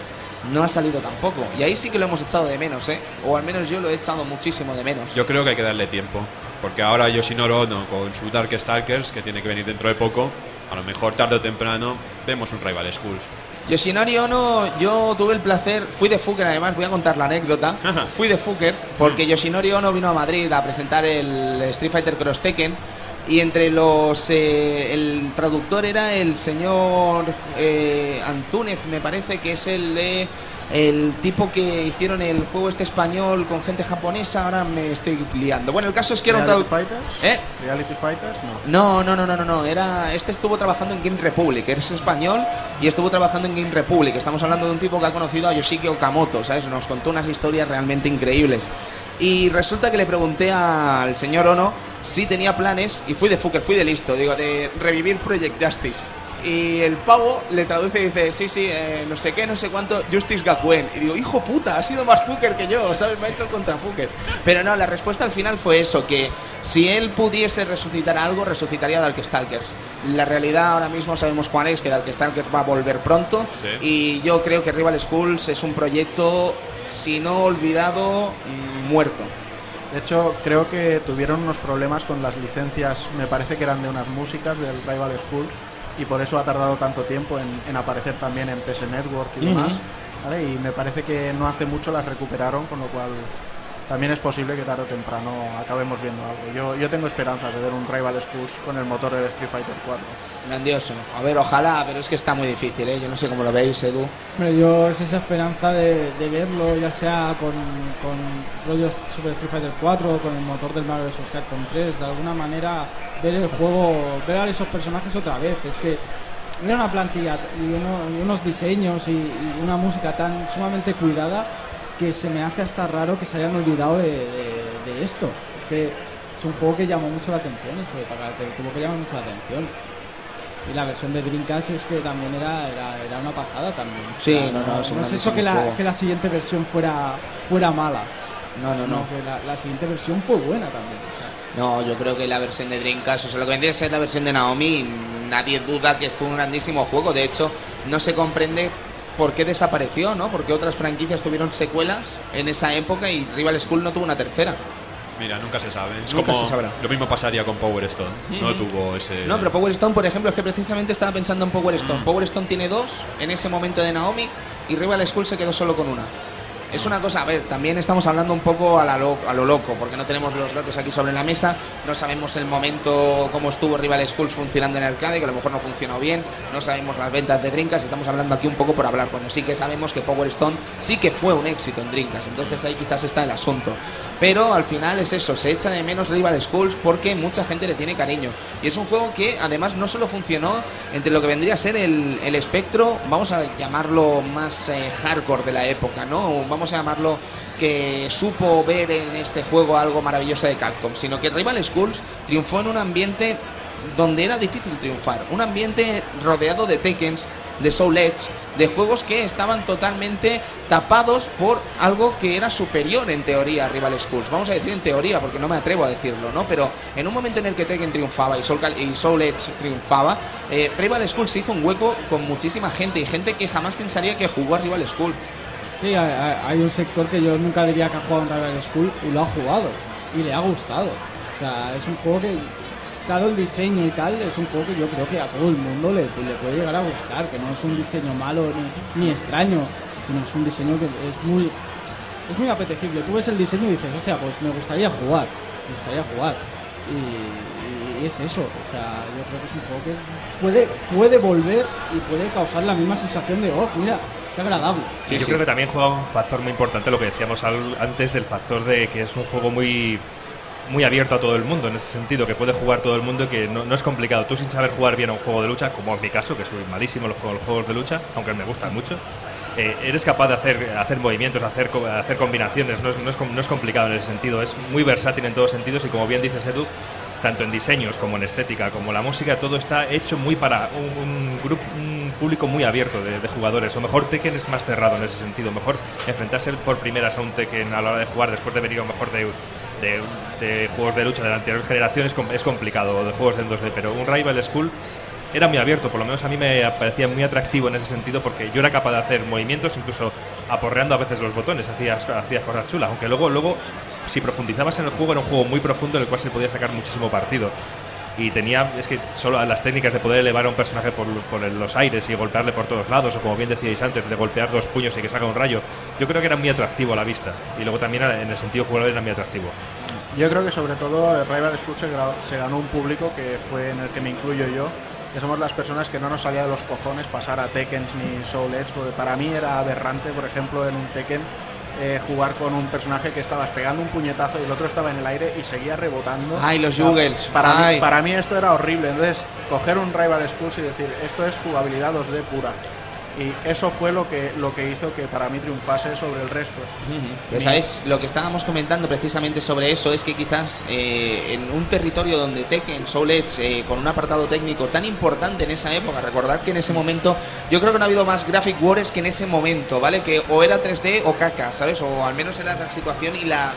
[SPEAKER 1] no ha salido tampoco. Y ahí sí que lo hemos echado de menos, ¿eh? O al menos yo lo he echado muchísimo de menos.
[SPEAKER 3] Yo creo que hay que darle tiempo. Porque ahora Yoshinoro Ono con su Dark Stalkers, que tiene que venir dentro de poco, a lo mejor tarde o temprano vemos un Rival Schools.
[SPEAKER 1] Yoshinori Ono, yo tuve el placer, fui de Fuker además, voy a contar la anécdota. fui de Fuker porque Yoshinori Ono vino a Madrid a presentar el Street Fighter Cross Tekken y entre los. eh, el traductor era el señor eh, Antúnez, me parece que es el de. El tipo que hicieron el juego este español con gente japonesa, ahora me estoy liando. Bueno, el caso es que era un
[SPEAKER 4] ¿Reality
[SPEAKER 1] traductor.
[SPEAKER 4] Fighters?
[SPEAKER 1] ¿Eh?
[SPEAKER 4] ¿Reality Fighters? No.
[SPEAKER 1] No, no, no, no, no, no. Era, este estuvo trabajando en Game Republic, es español y estuvo trabajando en Game Republic. Estamos hablando de un tipo que ha conocido a Yoshiki Okamoto, ¿sabes? Nos contó unas historias realmente increíbles. Y resulta que le pregunté al señor Ono si tenía planes, y fui de fucker, fui de listo, digo, de revivir Project Justice. Y el pavo le traduce y dice, sí, sí, eh, no sé qué, no sé cuánto, Justice Gakuen. Y digo, hijo puta, ha sido más fucker que yo, ¿sabes? Me ha hecho el contra fucker. Pero no, la respuesta al final fue eso, que si él pudiese resucitar algo, resucitaría Darkstalkers. La realidad ahora mismo sabemos cuál es, que Darkstalkers va a volver pronto.
[SPEAKER 3] Sí.
[SPEAKER 1] Y yo creo que Rival Schools es un proyecto, si no olvidado, mm, muerto.
[SPEAKER 4] De hecho, creo que tuvieron unos problemas con las licencias, me parece que eran de unas músicas del Rival Schools, y por eso ha tardado tanto tiempo en, en aparecer también en PS Network y demás. ¿vale? Y me parece que no hace mucho las recuperaron, con lo cual también es posible que tarde o temprano acabemos viendo algo. Yo, yo tengo esperanzas de ver un Rival Schools con el motor del Street Fighter 4.
[SPEAKER 1] Grandioso. A ver, ojalá, pero es que está muy difícil, ¿eh? Yo no sé cómo lo veis, Edu.
[SPEAKER 2] Hombre, yo es esa esperanza de, verlo, ya sea con, con Super Street Fighter 4 o con el motor del Marvel vs. Capcom 3, de alguna manera ver el juego, ver a esos personajes otra vez. Es que era una plantilla y, uno- y unos diseños y, una música tan sumamente cuidada que se me hace hasta raro que se hayan olvidado de, esto. Es que es un juego que llamó mucho la atención, eso de tuvo que llamar mucho la atención. Y la versión de Dreamcast es que también era, era, era una pasada también.
[SPEAKER 1] Sí, no, no, un
[SPEAKER 2] no es eso que la, que la siguiente versión fuera, fuera mala.
[SPEAKER 1] No, no, no.
[SPEAKER 2] que la, la siguiente versión fue buena también.
[SPEAKER 1] No, yo creo que la versión de Dreamcast, o sea, lo que vendría a ser la versión de Naomi, nadie duda que fue un grandísimo juego. De hecho, no se comprende por qué desapareció, ¿no? Porque otras franquicias tuvieron secuelas en esa época y Rival School no tuvo una tercera.
[SPEAKER 3] Mira, nunca se sabe. Es
[SPEAKER 1] Nunca
[SPEAKER 3] como
[SPEAKER 1] se sabrá.
[SPEAKER 3] lo mismo pasaría con Power Stone. No tuvo ese.
[SPEAKER 1] No, pero Power Stone, por ejemplo, es que precisamente estaba pensando en Power Stone. Power Stone tiene dos en ese momento de Naomi y Rival School se quedó solo con una. Es una cosa, a ver, también estamos hablando un poco a, la lo, a lo loco, porque no tenemos los datos aquí sobre la mesa, no sabemos el momento, cómo estuvo Rival Schools funcionando en el arcade, que a lo mejor no funcionó bien, no sabemos las ventas de Dreamcast, estamos hablando aquí un poco por hablar, cuando sí que sabemos que Power Stone sí que fue un éxito en Dreamcast, entonces ahí quizás está el asunto. Pero al final es eso, se echa de menos Rival Schools porque mucha gente le tiene cariño. Y es un juego que además no solo funcionó entre lo que vendría a ser el, el espectro, vamos a llamarlo más eh, hardcore de la época, ¿no? Vamos a llamarlo que supo ver en este juego algo maravilloso de Capcom, sino que Rival Schools triunfó en un ambiente donde era difícil triunfar. Un ambiente rodeado de Tekkens, de Soul Edge, de juegos que estaban totalmente tapados por algo que era superior en teoría a Rival Schools. Vamos a decir en teoría, porque no me atrevo a decirlo, ¿no? Pero en un momento en el que Tekken triunfaba y Soul, y Edge triunfaba, eh, Rival Schools se hizo un hueco con muchísima gente y gente que jamás pensaría que jugó a Rival School.
[SPEAKER 2] Sí, hay un sector que yo nunca diría que ha jugado en Rival School y lo ha jugado y le ha gustado. O sea, es un juego que, dado el diseño y tal, es un juego que yo creo que a todo el mundo le, le puede llegar a gustar, que no es un diseño malo ni, ni extraño, sino es un diseño que es muy, es muy apetecible. Tú ves el diseño y dices, hostia, pues me gustaría jugar, me gustaría jugar. Y, y es eso, o sea, yo creo que es un juego que puede, puede volver y puede causar la misma sensación de, oh, mira, qué agradable.
[SPEAKER 5] Sí, yo creo que también juega un factor muy importante, lo que decíamos al- antes del factor de que es un juego muy muy abierto a todo el mundo, en ese sentido, que puede jugar todo el mundo y que no, es complicado. Tú sin saber jugar bien a un juego de lucha, como en mi caso, que soy malísimo los juegos, de lucha, aunque me gustan mucho, eh, eres capaz de hacer, hacer movimientos, hacer, hacer combinaciones, no es, no, es, no es complicado en ese sentido, es muy versátil en todos sentidos y como bien dices Edu, tanto en diseños como en estética, como la música, todo está hecho muy para un, grupo, público muy abierto de, de jugadores. O mejor Tekken es más cerrado en ese sentido. Mejor enfrentarse por primeras a un Tekken a la hora de jugar después de venir a lo mejor de, de, de juegos de lucha de la anterior generación es, es complicado, de juegos de 2D, pero un Rival School era muy abierto, por lo menos a mí me parecía muy atractivo en ese sentido porque yo era capaz de hacer movimientos, incluso aporreando a veces los botones, hacías, hacías cosas chulas, aunque luego, luego, si profundizabas en el juego, era un juego muy profundo en el cual se podía sacar muchísimo partido. Y tenía, es que solo las técnicas de poder elevar a un personaje por, por los aires y golpearle por todos lados, o como bien decíais antes, de golpear dos puños y que saca un rayo, yo creo que era muy atractivo a la vista. Y luego también en el sentido jugable era muy atractivo.
[SPEAKER 4] Yo creo que sobre todo el Rival School se, se ganó un público que fue en el que me incluyo yo, que somos las personas que no nos salía de los cojones pasar a Tekken ni Soul Edge, porque para mí era aberrante, por ejemplo, en un Tekken eh, jugar con un personaje que estabas pegando un puñetazo y el otro estaba en el aire y seguía rebotando.
[SPEAKER 1] Ay, los juggles.
[SPEAKER 4] Para,
[SPEAKER 1] Ay.
[SPEAKER 4] Mí, para mí esto era horrible, entonces coger un Rival School y decir, esto es jugabilidad 2D pura. Y eso fue lo que, lo que hizo que para mí triunfase sobre el resto.
[SPEAKER 1] Pues sabes, lo que estábamos comentando precisamente sobre eso es que quizás eh, en un territorio donde Tekken, Soul Edge, eh, con un apartado técnico tan importante en esa época, recordad que en ese momento yo creo que no ha habido más Graphic Wars que en ese momento, ¿vale? Que o era 3D o caca, ¿sabes? O al menos era la situación y la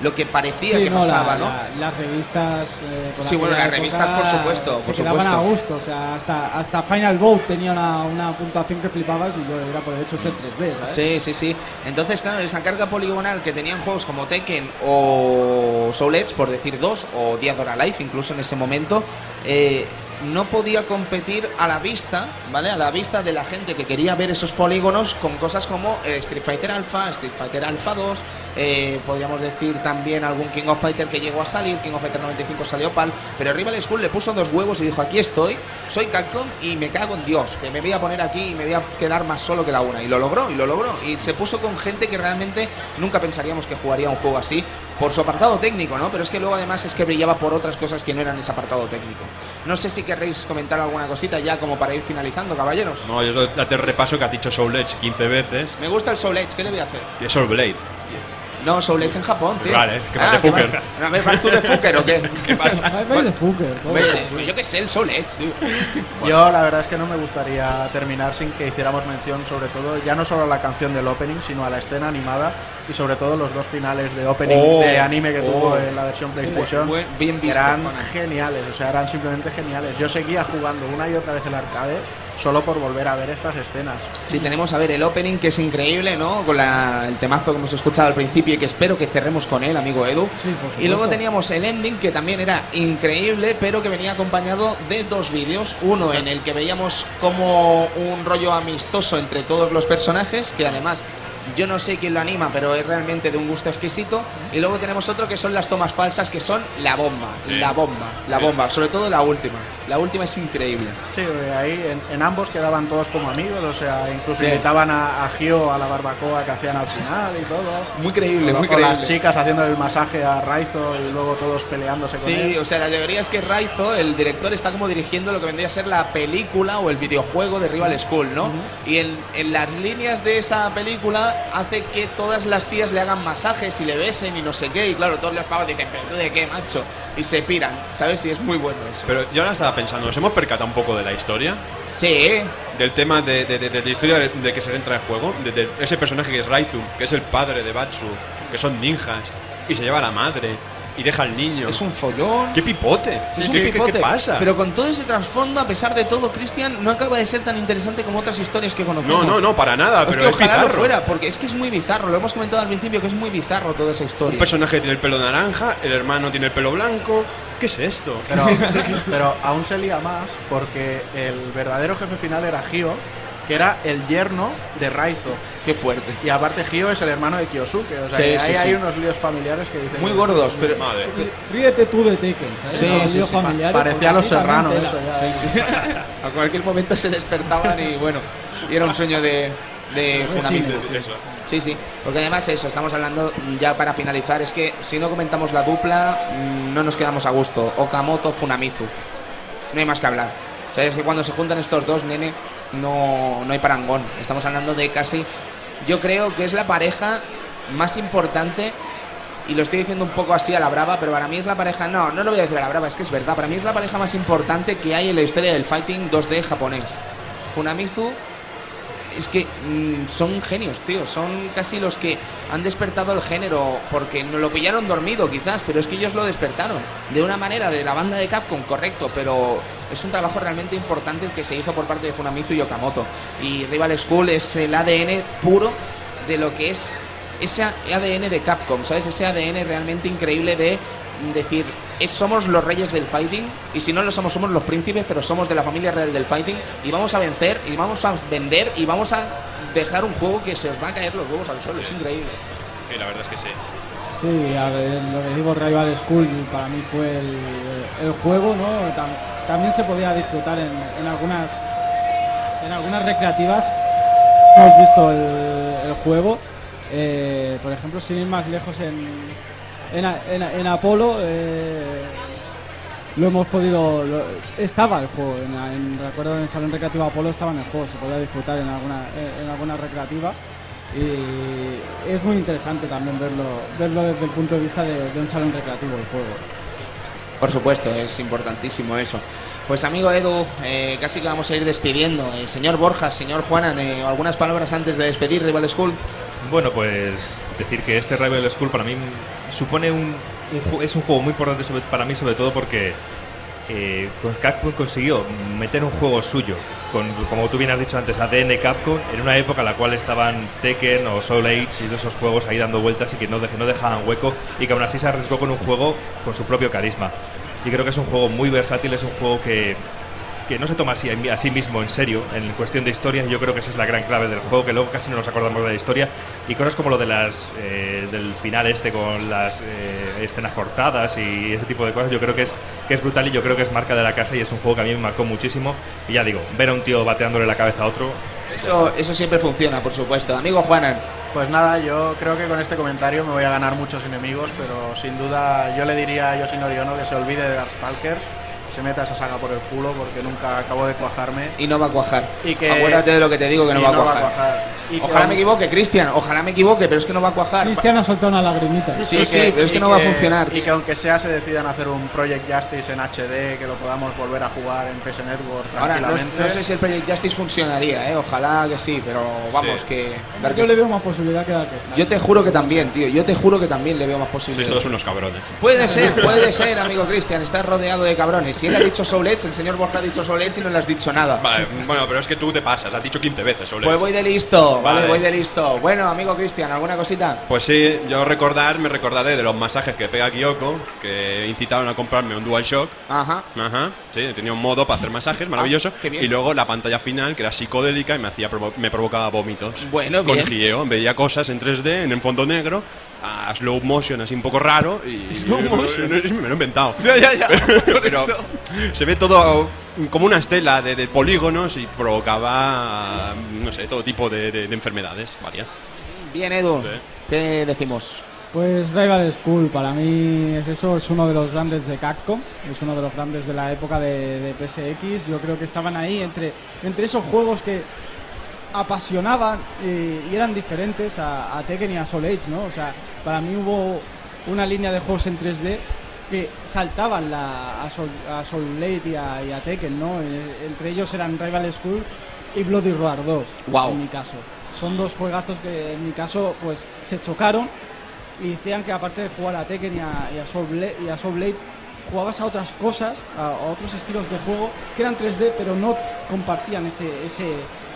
[SPEAKER 1] lo que parecía
[SPEAKER 2] Sí,
[SPEAKER 1] que
[SPEAKER 2] no,
[SPEAKER 1] pasaba,
[SPEAKER 2] la-
[SPEAKER 1] ¿no?
[SPEAKER 2] la- las revistas. eh, por
[SPEAKER 1] Sí, bueno, las revistas, por supuesto,
[SPEAKER 2] se
[SPEAKER 1] por
[SPEAKER 2] quedaban
[SPEAKER 1] supuesto.
[SPEAKER 2] a gusto. O sea, hasta, hasta Final Boat tenía una, una puntuación que flipabas y yo era por el hecho de ser 3D, ¿sabes?
[SPEAKER 1] Sí, sí, sí. Entonces, claro, esa carga poligonal que tenían juegos como Tekken o Soul Edge, por decir dos, o Dead or Alive, incluso en ese momento, eh, no podía competir a la vista, ¿vale? A la vista de la gente que quería ver esos polígonos con cosas como eh, Street Fighter Alpha, Street Fighter Alpha 2, eh, podríamos decir también algún King of Fighter que llegó a salir, King of Fighter 95 salió PAL, pero Rival School le puso dos huevos y dijo, aquí estoy, soy Capcom y me cago en Dios, que me voy a poner aquí y me voy a quedar más solo que la una. Y lo logró, y lo logró. Y se puso con gente que realmente nunca pensaríamos que jugaría un juego así por su apartado técnico, ¿no? Pero es que luego además es que brillaba por otras cosas que no eran ese apartado técnico. No sé si querréis comentar alguna cosita ya como para ir finalizando, caballeros.
[SPEAKER 3] No, yo date el repaso que has dicho Soul Edge 15 veces.
[SPEAKER 1] Me gusta el Soul Edge, ¿qué le voy a hacer?
[SPEAKER 3] Es Soul Blade.
[SPEAKER 1] No, Soul Edge en Japón, tío.
[SPEAKER 3] Vale, que vas
[SPEAKER 1] Ah,
[SPEAKER 3] de
[SPEAKER 1] ¿qué
[SPEAKER 3] fucker.
[SPEAKER 1] vas- ¿vas tú de fucker o qué?
[SPEAKER 3] ¿Qué pasa?
[SPEAKER 2] Vais de fucker, ¿no?
[SPEAKER 1] Hombre, Yo qué sé, el Soul Edge, tío.
[SPEAKER 4] Yo la verdad es que no me gustaría terminar sin que hiciéramos mención sobre todo, ya no solo a la canción del opening, sino a la escena animada y sobre todo los dos finales de opening
[SPEAKER 3] Oh,
[SPEAKER 4] de anime que tuvo
[SPEAKER 3] oh.
[SPEAKER 4] en la versión PlayStation.
[SPEAKER 1] buen- bien visto,
[SPEAKER 4] eran geniales, o sea, eran simplemente geniales. Yo seguía jugando una y otra vez el arcade solo por volver a ver estas escenas.
[SPEAKER 1] Sí, tenemos a ver el opening que es increíble, ¿no? Con la- el temazo que hemos escuchado al principio y que espero que cerremos con él, amigo Edu.
[SPEAKER 2] Sí,
[SPEAKER 1] y luego teníamos el ending que también era increíble, pero que venía acompañado de dos vídeos. Uno en el que veíamos como un rollo amistoso entre todos los personajes, que además yo no sé quién lo anima, pero es realmente de un gusto exquisito. Y luego tenemos otro que son las tomas falsas, que son la bomba,
[SPEAKER 3] Sí.
[SPEAKER 1] la bomba, la
[SPEAKER 3] Sí.
[SPEAKER 1] bomba, sobre todo la última. La última es increíble.
[SPEAKER 4] Sí, eh, ahí en, en ambos quedaban todos como amigos, o sea, incluso
[SPEAKER 1] Sí.
[SPEAKER 4] invitaban a, a Gio a la barbacoa que hacían al final y todo.
[SPEAKER 1] Muy creíble,
[SPEAKER 4] O-
[SPEAKER 1] muy creíble.
[SPEAKER 4] las chicas haciendo el masaje a Raizo y luego todos peleándose con
[SPEAKER 1] Sí,
[SPEAKER 4] él.
[SPEAKER 1] o sea, la teoría es que Raizo, el director, está como dirigiendo lo que vendría a ser la película o el videojuego de Rival School, ¿no? Y en, en las líneas de esa película hace que todas las tías le hagan masajes y le besen y no sé qué. Y claro, todos los pavos dicen, ¿pero tú de qué, macho? Y se piran, ¿sabes? Y es muy bueno eso.
[SPEAKER 3] Pero yo ahora estaba pensando, ¿nos hemos percatado un poco de la historia?
[SPEAKER 1] Sí,
[SPEAKER 3] Del tema de, de- de- de la historia de, que se centra el juego, de, de ese personaje que es Raizu, que es el padre de Batsu, que son ninjas, y se lleva a la madre, y deja al niño.
[SPEAKER 1] es un follón.
[SPEAKER 3] ¡Qué pipote!
[SPEAKER 1] Es un
[SPEAKER 3] ¿Qué,
[SPEAKER 1] pipote.
[SPEAKER 3] qué pasa?
[SPEAKER 1] Pero con todo ese trasfondo, a pesar de todo, Cristian, no acaba de ser tan interesante como otras historias que conocemos.
[SPEAKER 3] No, no, no, para nada,
[SPEAKER 1] Es
[SPEAKER 3] pero
[SPEAKER 1] que
[SPEAKER 3] es
[SPEAKER 1] ojalá lo
[SPEAKER 3] bizarro.
[SPEAKER 1] fuera, porque es que es muy bizarro. Lo hemos comentado al principio que es muy bizarro toda esa historia.
[SPEAKER 3] Un personaje tiene el pelo naranja, el hermano tiene el pelo blanco. ¿Qué es esto?
[SPEAKER 4] Pero, pero aún se lía más porque el verdadero jefe final era Gio, que era el yerno de Raizo.
[SPEAKER 1] Qué fuerte.
[SPEAKER 4] Y aparte Gio es el hermano de Kyosuke. O sea,
[SPEAKER 1] Sí,
[SPEAKER 4] que
[SPEAKER 1] sí,
[SPEAKER 4] ahí
[SPEAKER 1] sí.
[SPEAKER 4] hay unos líos familiares que dicen...
[SPEAKER 1] Muy gordos, pero.
[SPEAKER 3] Madre.
[SPEAKER 2] Ríete tú de Tekken, ¿sabes?
[SPEAKER 1] Sí,
[SPEAKER 2] Los
[SPEAKER 1] sí,
[SPEAKER 2] líos
[SPEAKER 1] sí,
[SPEAKER 2] familiares,
[SPEAKER 4] parecía
[SPEAKER 2] porque
[SPEAKER 4] Los
[SPEAKER 2] a también
[SPEAKER 4] Serranos eso, ya.
[SPEAKER 1] Sí, sí. A cualquier momento se despertaban y bueno, y era un sueño de, de Funamizu. Sí, sí, porque además eso, estamos hablando ya para finalizar, es que si no comentamos la dupla, mm, no nos quedamos a gusto. Okamoto, Funamizu. No hay más que hablar. O sea, es que cuando se juntan estos dos, nene, no, no hay parangón. Estamos hablando de casi, yo creo que es la pareja más importante y lo estoy diciendo un poco así a la brava, pero para mí es la pareja, no, no lo voy a decir a la brava, es que es verdad, para mí es la pareja más importante que hay en la historia del fighting 2D japonés. Funamizu es que mm, son genios, tío, son casi los que han despertado el género, porque no lo pillaron dormido quizás, pero es que ellos lo despertaron de una manera de la banda de Capcom, correcto, pero es un trabajo realmente importante el que se hizo por parte de Funamizu y Okamoto. Y Rival School es el ADN puro de lo que es ese ADN de Capcom, ¿sabes? Ese ADN realmente increíble de decir, es- somos los reyes del fighting y si no lo somos, somos los príncipes, pero somos de la familia real del fighting y vamos a vencer y vamos a vender y vamos a dejar un juego que se os va a caer los huevos al suelo, es increíble.
[SPEAKER 3] Sí, la verdad es que sí.
[SPEAKER 2] Sí, lo que digo Rival School para mí fue el, juego, ¿no? Tam- también se podía disfrutar en, en algunas en algunas recreativas. Hemos visto el, juego, eh, por ejemplo, sin ir más lejos en en, en, Apolo. eh, lo hemos podido. estaba el juego, en, recuerdo en el Salón Recreativo Apolo estaba en el juego, se podía disfrutar en alguna, en alguna recreativa. Y es muy interesante también verlo, verlo desde el punto de vista de, de un salón recreativo el juego.
[SPEAKER 1] Por supuesto, es importantísimo eso. Pues amigo Edu, eh, casi que vamos a ir despidiendo. Eh, señor Borja, señor Juanan, eh, algunas palabras antes de despedir Rival School.
[SPEAKER 5] Bueno, pues decir que este Rival School para mí supone un, un es un juego muy importante sobre- para mí sobre todo porque eh, Capcom consiguió meter un juego suyo como tú bien has dicho antes, ADN Capcom en una época en la cual estaban Tekken o Soul Age y todos esos juegos ahí dando vueltas y que no, no dejaban hueco y que aún así se arriesgó con un juego con su propio carisma. Y creo que es un juego muy versátil, es un juego que que no se toma así, a sí mismo en serio en cuestión de historia. Yo creo que esa es la gran clave del juego, que luego casi no nos acordamos de la historia. Y cosas como lo de las eh, del final este con las eh, escenas cortadas y ese tipo de cosas, yo creo que es, que es brutal y yo creo que es marca de la casa y es un juego que a mí me marcó muchísimo. Y ya digo, ver a un tío bateándole la cabeza a otro.
[SPEAKER 1] Eso, eso siempre funciona, por supuesto. Amigo Juanan.
[SPEAKER 4] Pues nada, yo creo que con este comentario me voy a ganar muchos enemigos, pero sin duda yo le diría a Yoshinori Ono que se olvide de Darkstalkers se meta esa saga por el culo porque nunca acabo de cuajarme.
[SPEAKER 1] Y no va a cuajar.
[SPEAKER 4] Y que-
[SPEAKER 1] Acuérdate de lo que te digo, que no,
[SPEAKER 4] y
[SPEAKER 1] va, a cuajar.
[SPEAKER 4] Y
[SPEAKER 1] Ojalá me equivoque, Cristian. Ojalá me equivoque, pero es que no va a cuajar.
[SPEAKER 2] Cristian ha soltado una lagrimita.
[SPEAKER 1] Sí,
[SPEAKER 4] y
[SPEAKER 1] sí, pero es que
[SPEAKER 4] y
[SPEAKER 1] no va a funcionar.
[SPEAKER 4] Y que aunque sea se decidan hacer un Project Justice en HD, que lo podamos volver a jugar en PS Network
[SPEAKER 1] Ahora, no, sé si el Project Justice funcionaría, ¿eh? Ojalá que sí, pero vamos,
[SPEAKER 3] Sí.
[SPEAKER 1] que...
[SPEAKER 2] Yo le veo más posibilidad que Darkest.
[SPEAKER 1] Yo te juro que también, tío. Yo te juro que también le veo más
[SPEAKER 3] Sois
[SPEAKER 1] posibilidades.
[SPEAKER 3] todos unos cabrones.
[SPEAKER 1] Puede ser, puede ser, amigo Cristian. Estás rodeado de cabrones. Si él ha dicho el señor Borja ha dicho Soul Edge y no le has dicho nada.
[SPEAKER 3] Vale, bueno, pero es que tú te pasas, has dicho 15 veces sobre
[SPEAKER 1] Pues voy de listo, vale,
[SPEAKER 3] Vale.
[SPEAKER 1] voy de listo. Bueno, amigo Cristian, ¿alguna cosita?
[SPEAKER 3] Pues sí, yo recordar, me recordaré de los masajes que pega Kyoko, que incitaron a comprarme un DualShock.
[SPEAKER 1] Ajá.
[SPEAKER 3] Ajá, sí, tenía un modo para hacer masajes, maravilloso.
[SPEAKER 1] Ah, qué bien.
[SPEAKER 3] y luego la pantalla final, que era psicodélica y me hacía provo- me provocaba vómitos.
[SPEAKER 1] Bueno,
[SPEAKER 3] Con
[SPEAKER 1] bien.
[SPEAKER 3] Gio, veía cosas en 3D, en el fondo negro, a slow motion así un poco raro y
[SPEAKER 1] Slow motion.
[SPEAKER 3] me lo he inventado.
[SPEAKER 1] Ya, ya, ya.
[SPEAKER 3] Pero se ve todo como una estela de, de polígonos y provocaba, no sé, todo tipo de, de- de enfermedades, varias.
[SPEAKER 1] Bien, Edu.
[SPEAKER 3] Sí.
[SPEAKER 1] ¿Qué decimos?
[SPEAKER 2] Pues Rival School, para mí es eso, es uno de los grandes de Capcom, es uno de los grandes de la época de, de PSX. Yo creo que estaban ahí entre, entre esos juegos que apasionaban eh, y eran diferentes a, a Tekken y a Soul Edge, ¿no? O sea, para mí hubo una línea de juegos en 3D que saltaban la, a, Soul, a Soul Edge y a, y a Tekken, ¿no? Eh, entre ellos eran Rival School y Bloody Roar 2,
[SPEAKER 1] Guau.
[SPEAKER 2] en mi caso. Son dos juegazos que en mi caso pues se chocaron y decían que aparte de jugar a Tekken y a, y a Soul Blade, y a Soul Blade, jugabas a otras cosas, a, a otros estilos de juego que eran 3D pero no compartían ese, ese,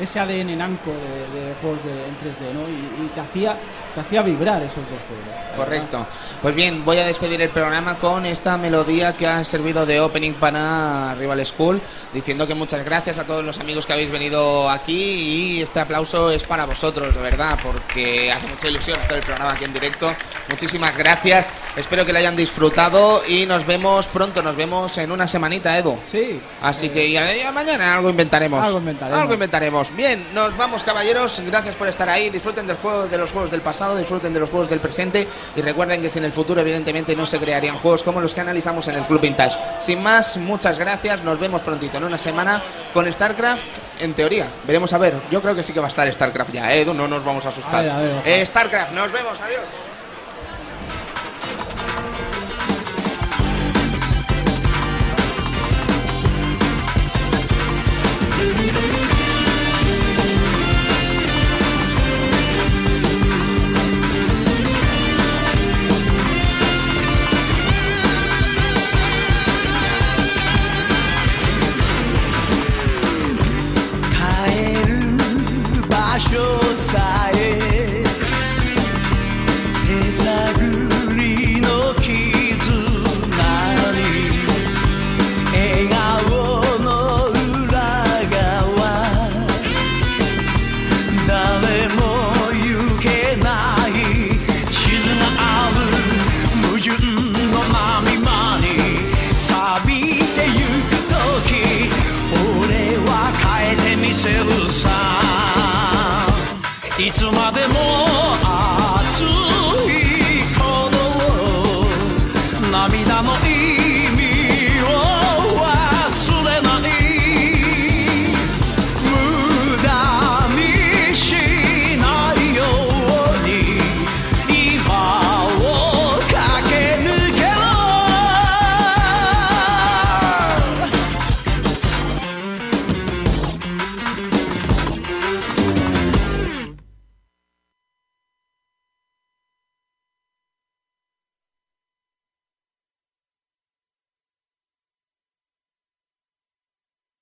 [SPEAKER 2] ese ADN nanco de, de juegos de, en 3D, ¿no? Y, y te, hacía, te hacía vibrar esos dos juegos. verdad.
[SPEAKER 1] Correcto. Pues bien, voy a despedir el programa con esta melodía que ha servido de opening para Rival School, diciendo que muchas gracias a todos los amigos que habéis venido aquí y este aplauso es para vosotros, de verdad, porque hace mucha ilusión hacer el programa aquí en directo. Muchísimas gracias, espero que lo hayan disfrutado y nos vemos pronto, nos vemos en una semanita, Edu.
[SPEAKER 2] Sí.
[SPEAKER 1] Así que y a- y a mañana algo inventaremos.
[SPEAKER 2] Algo inventaremos.
[SPEAKER 1] Algo inventaremos. Bien, nos vamos caballeros. Gracias por estar ahí. Disfruten del juego, de los juegos del pasado, disfruten de los juegos del presente y recuerden que si en el futuro evidentemente no se crearían juegos como los que analizamos en el Club Vintage. Sin más, muchas gracias. Nos vemos prontito en una semana con StarCraft. En teoría, veremos a ver. Yo creo que sí que va a estar StarCraft ya. ¿eh? No nos vamos a asustar.
[SPEAKER 2] A ver, a ver, ojalá.
[SPEAKER 1] Eh, StarCraft, nos vemos. Adiós.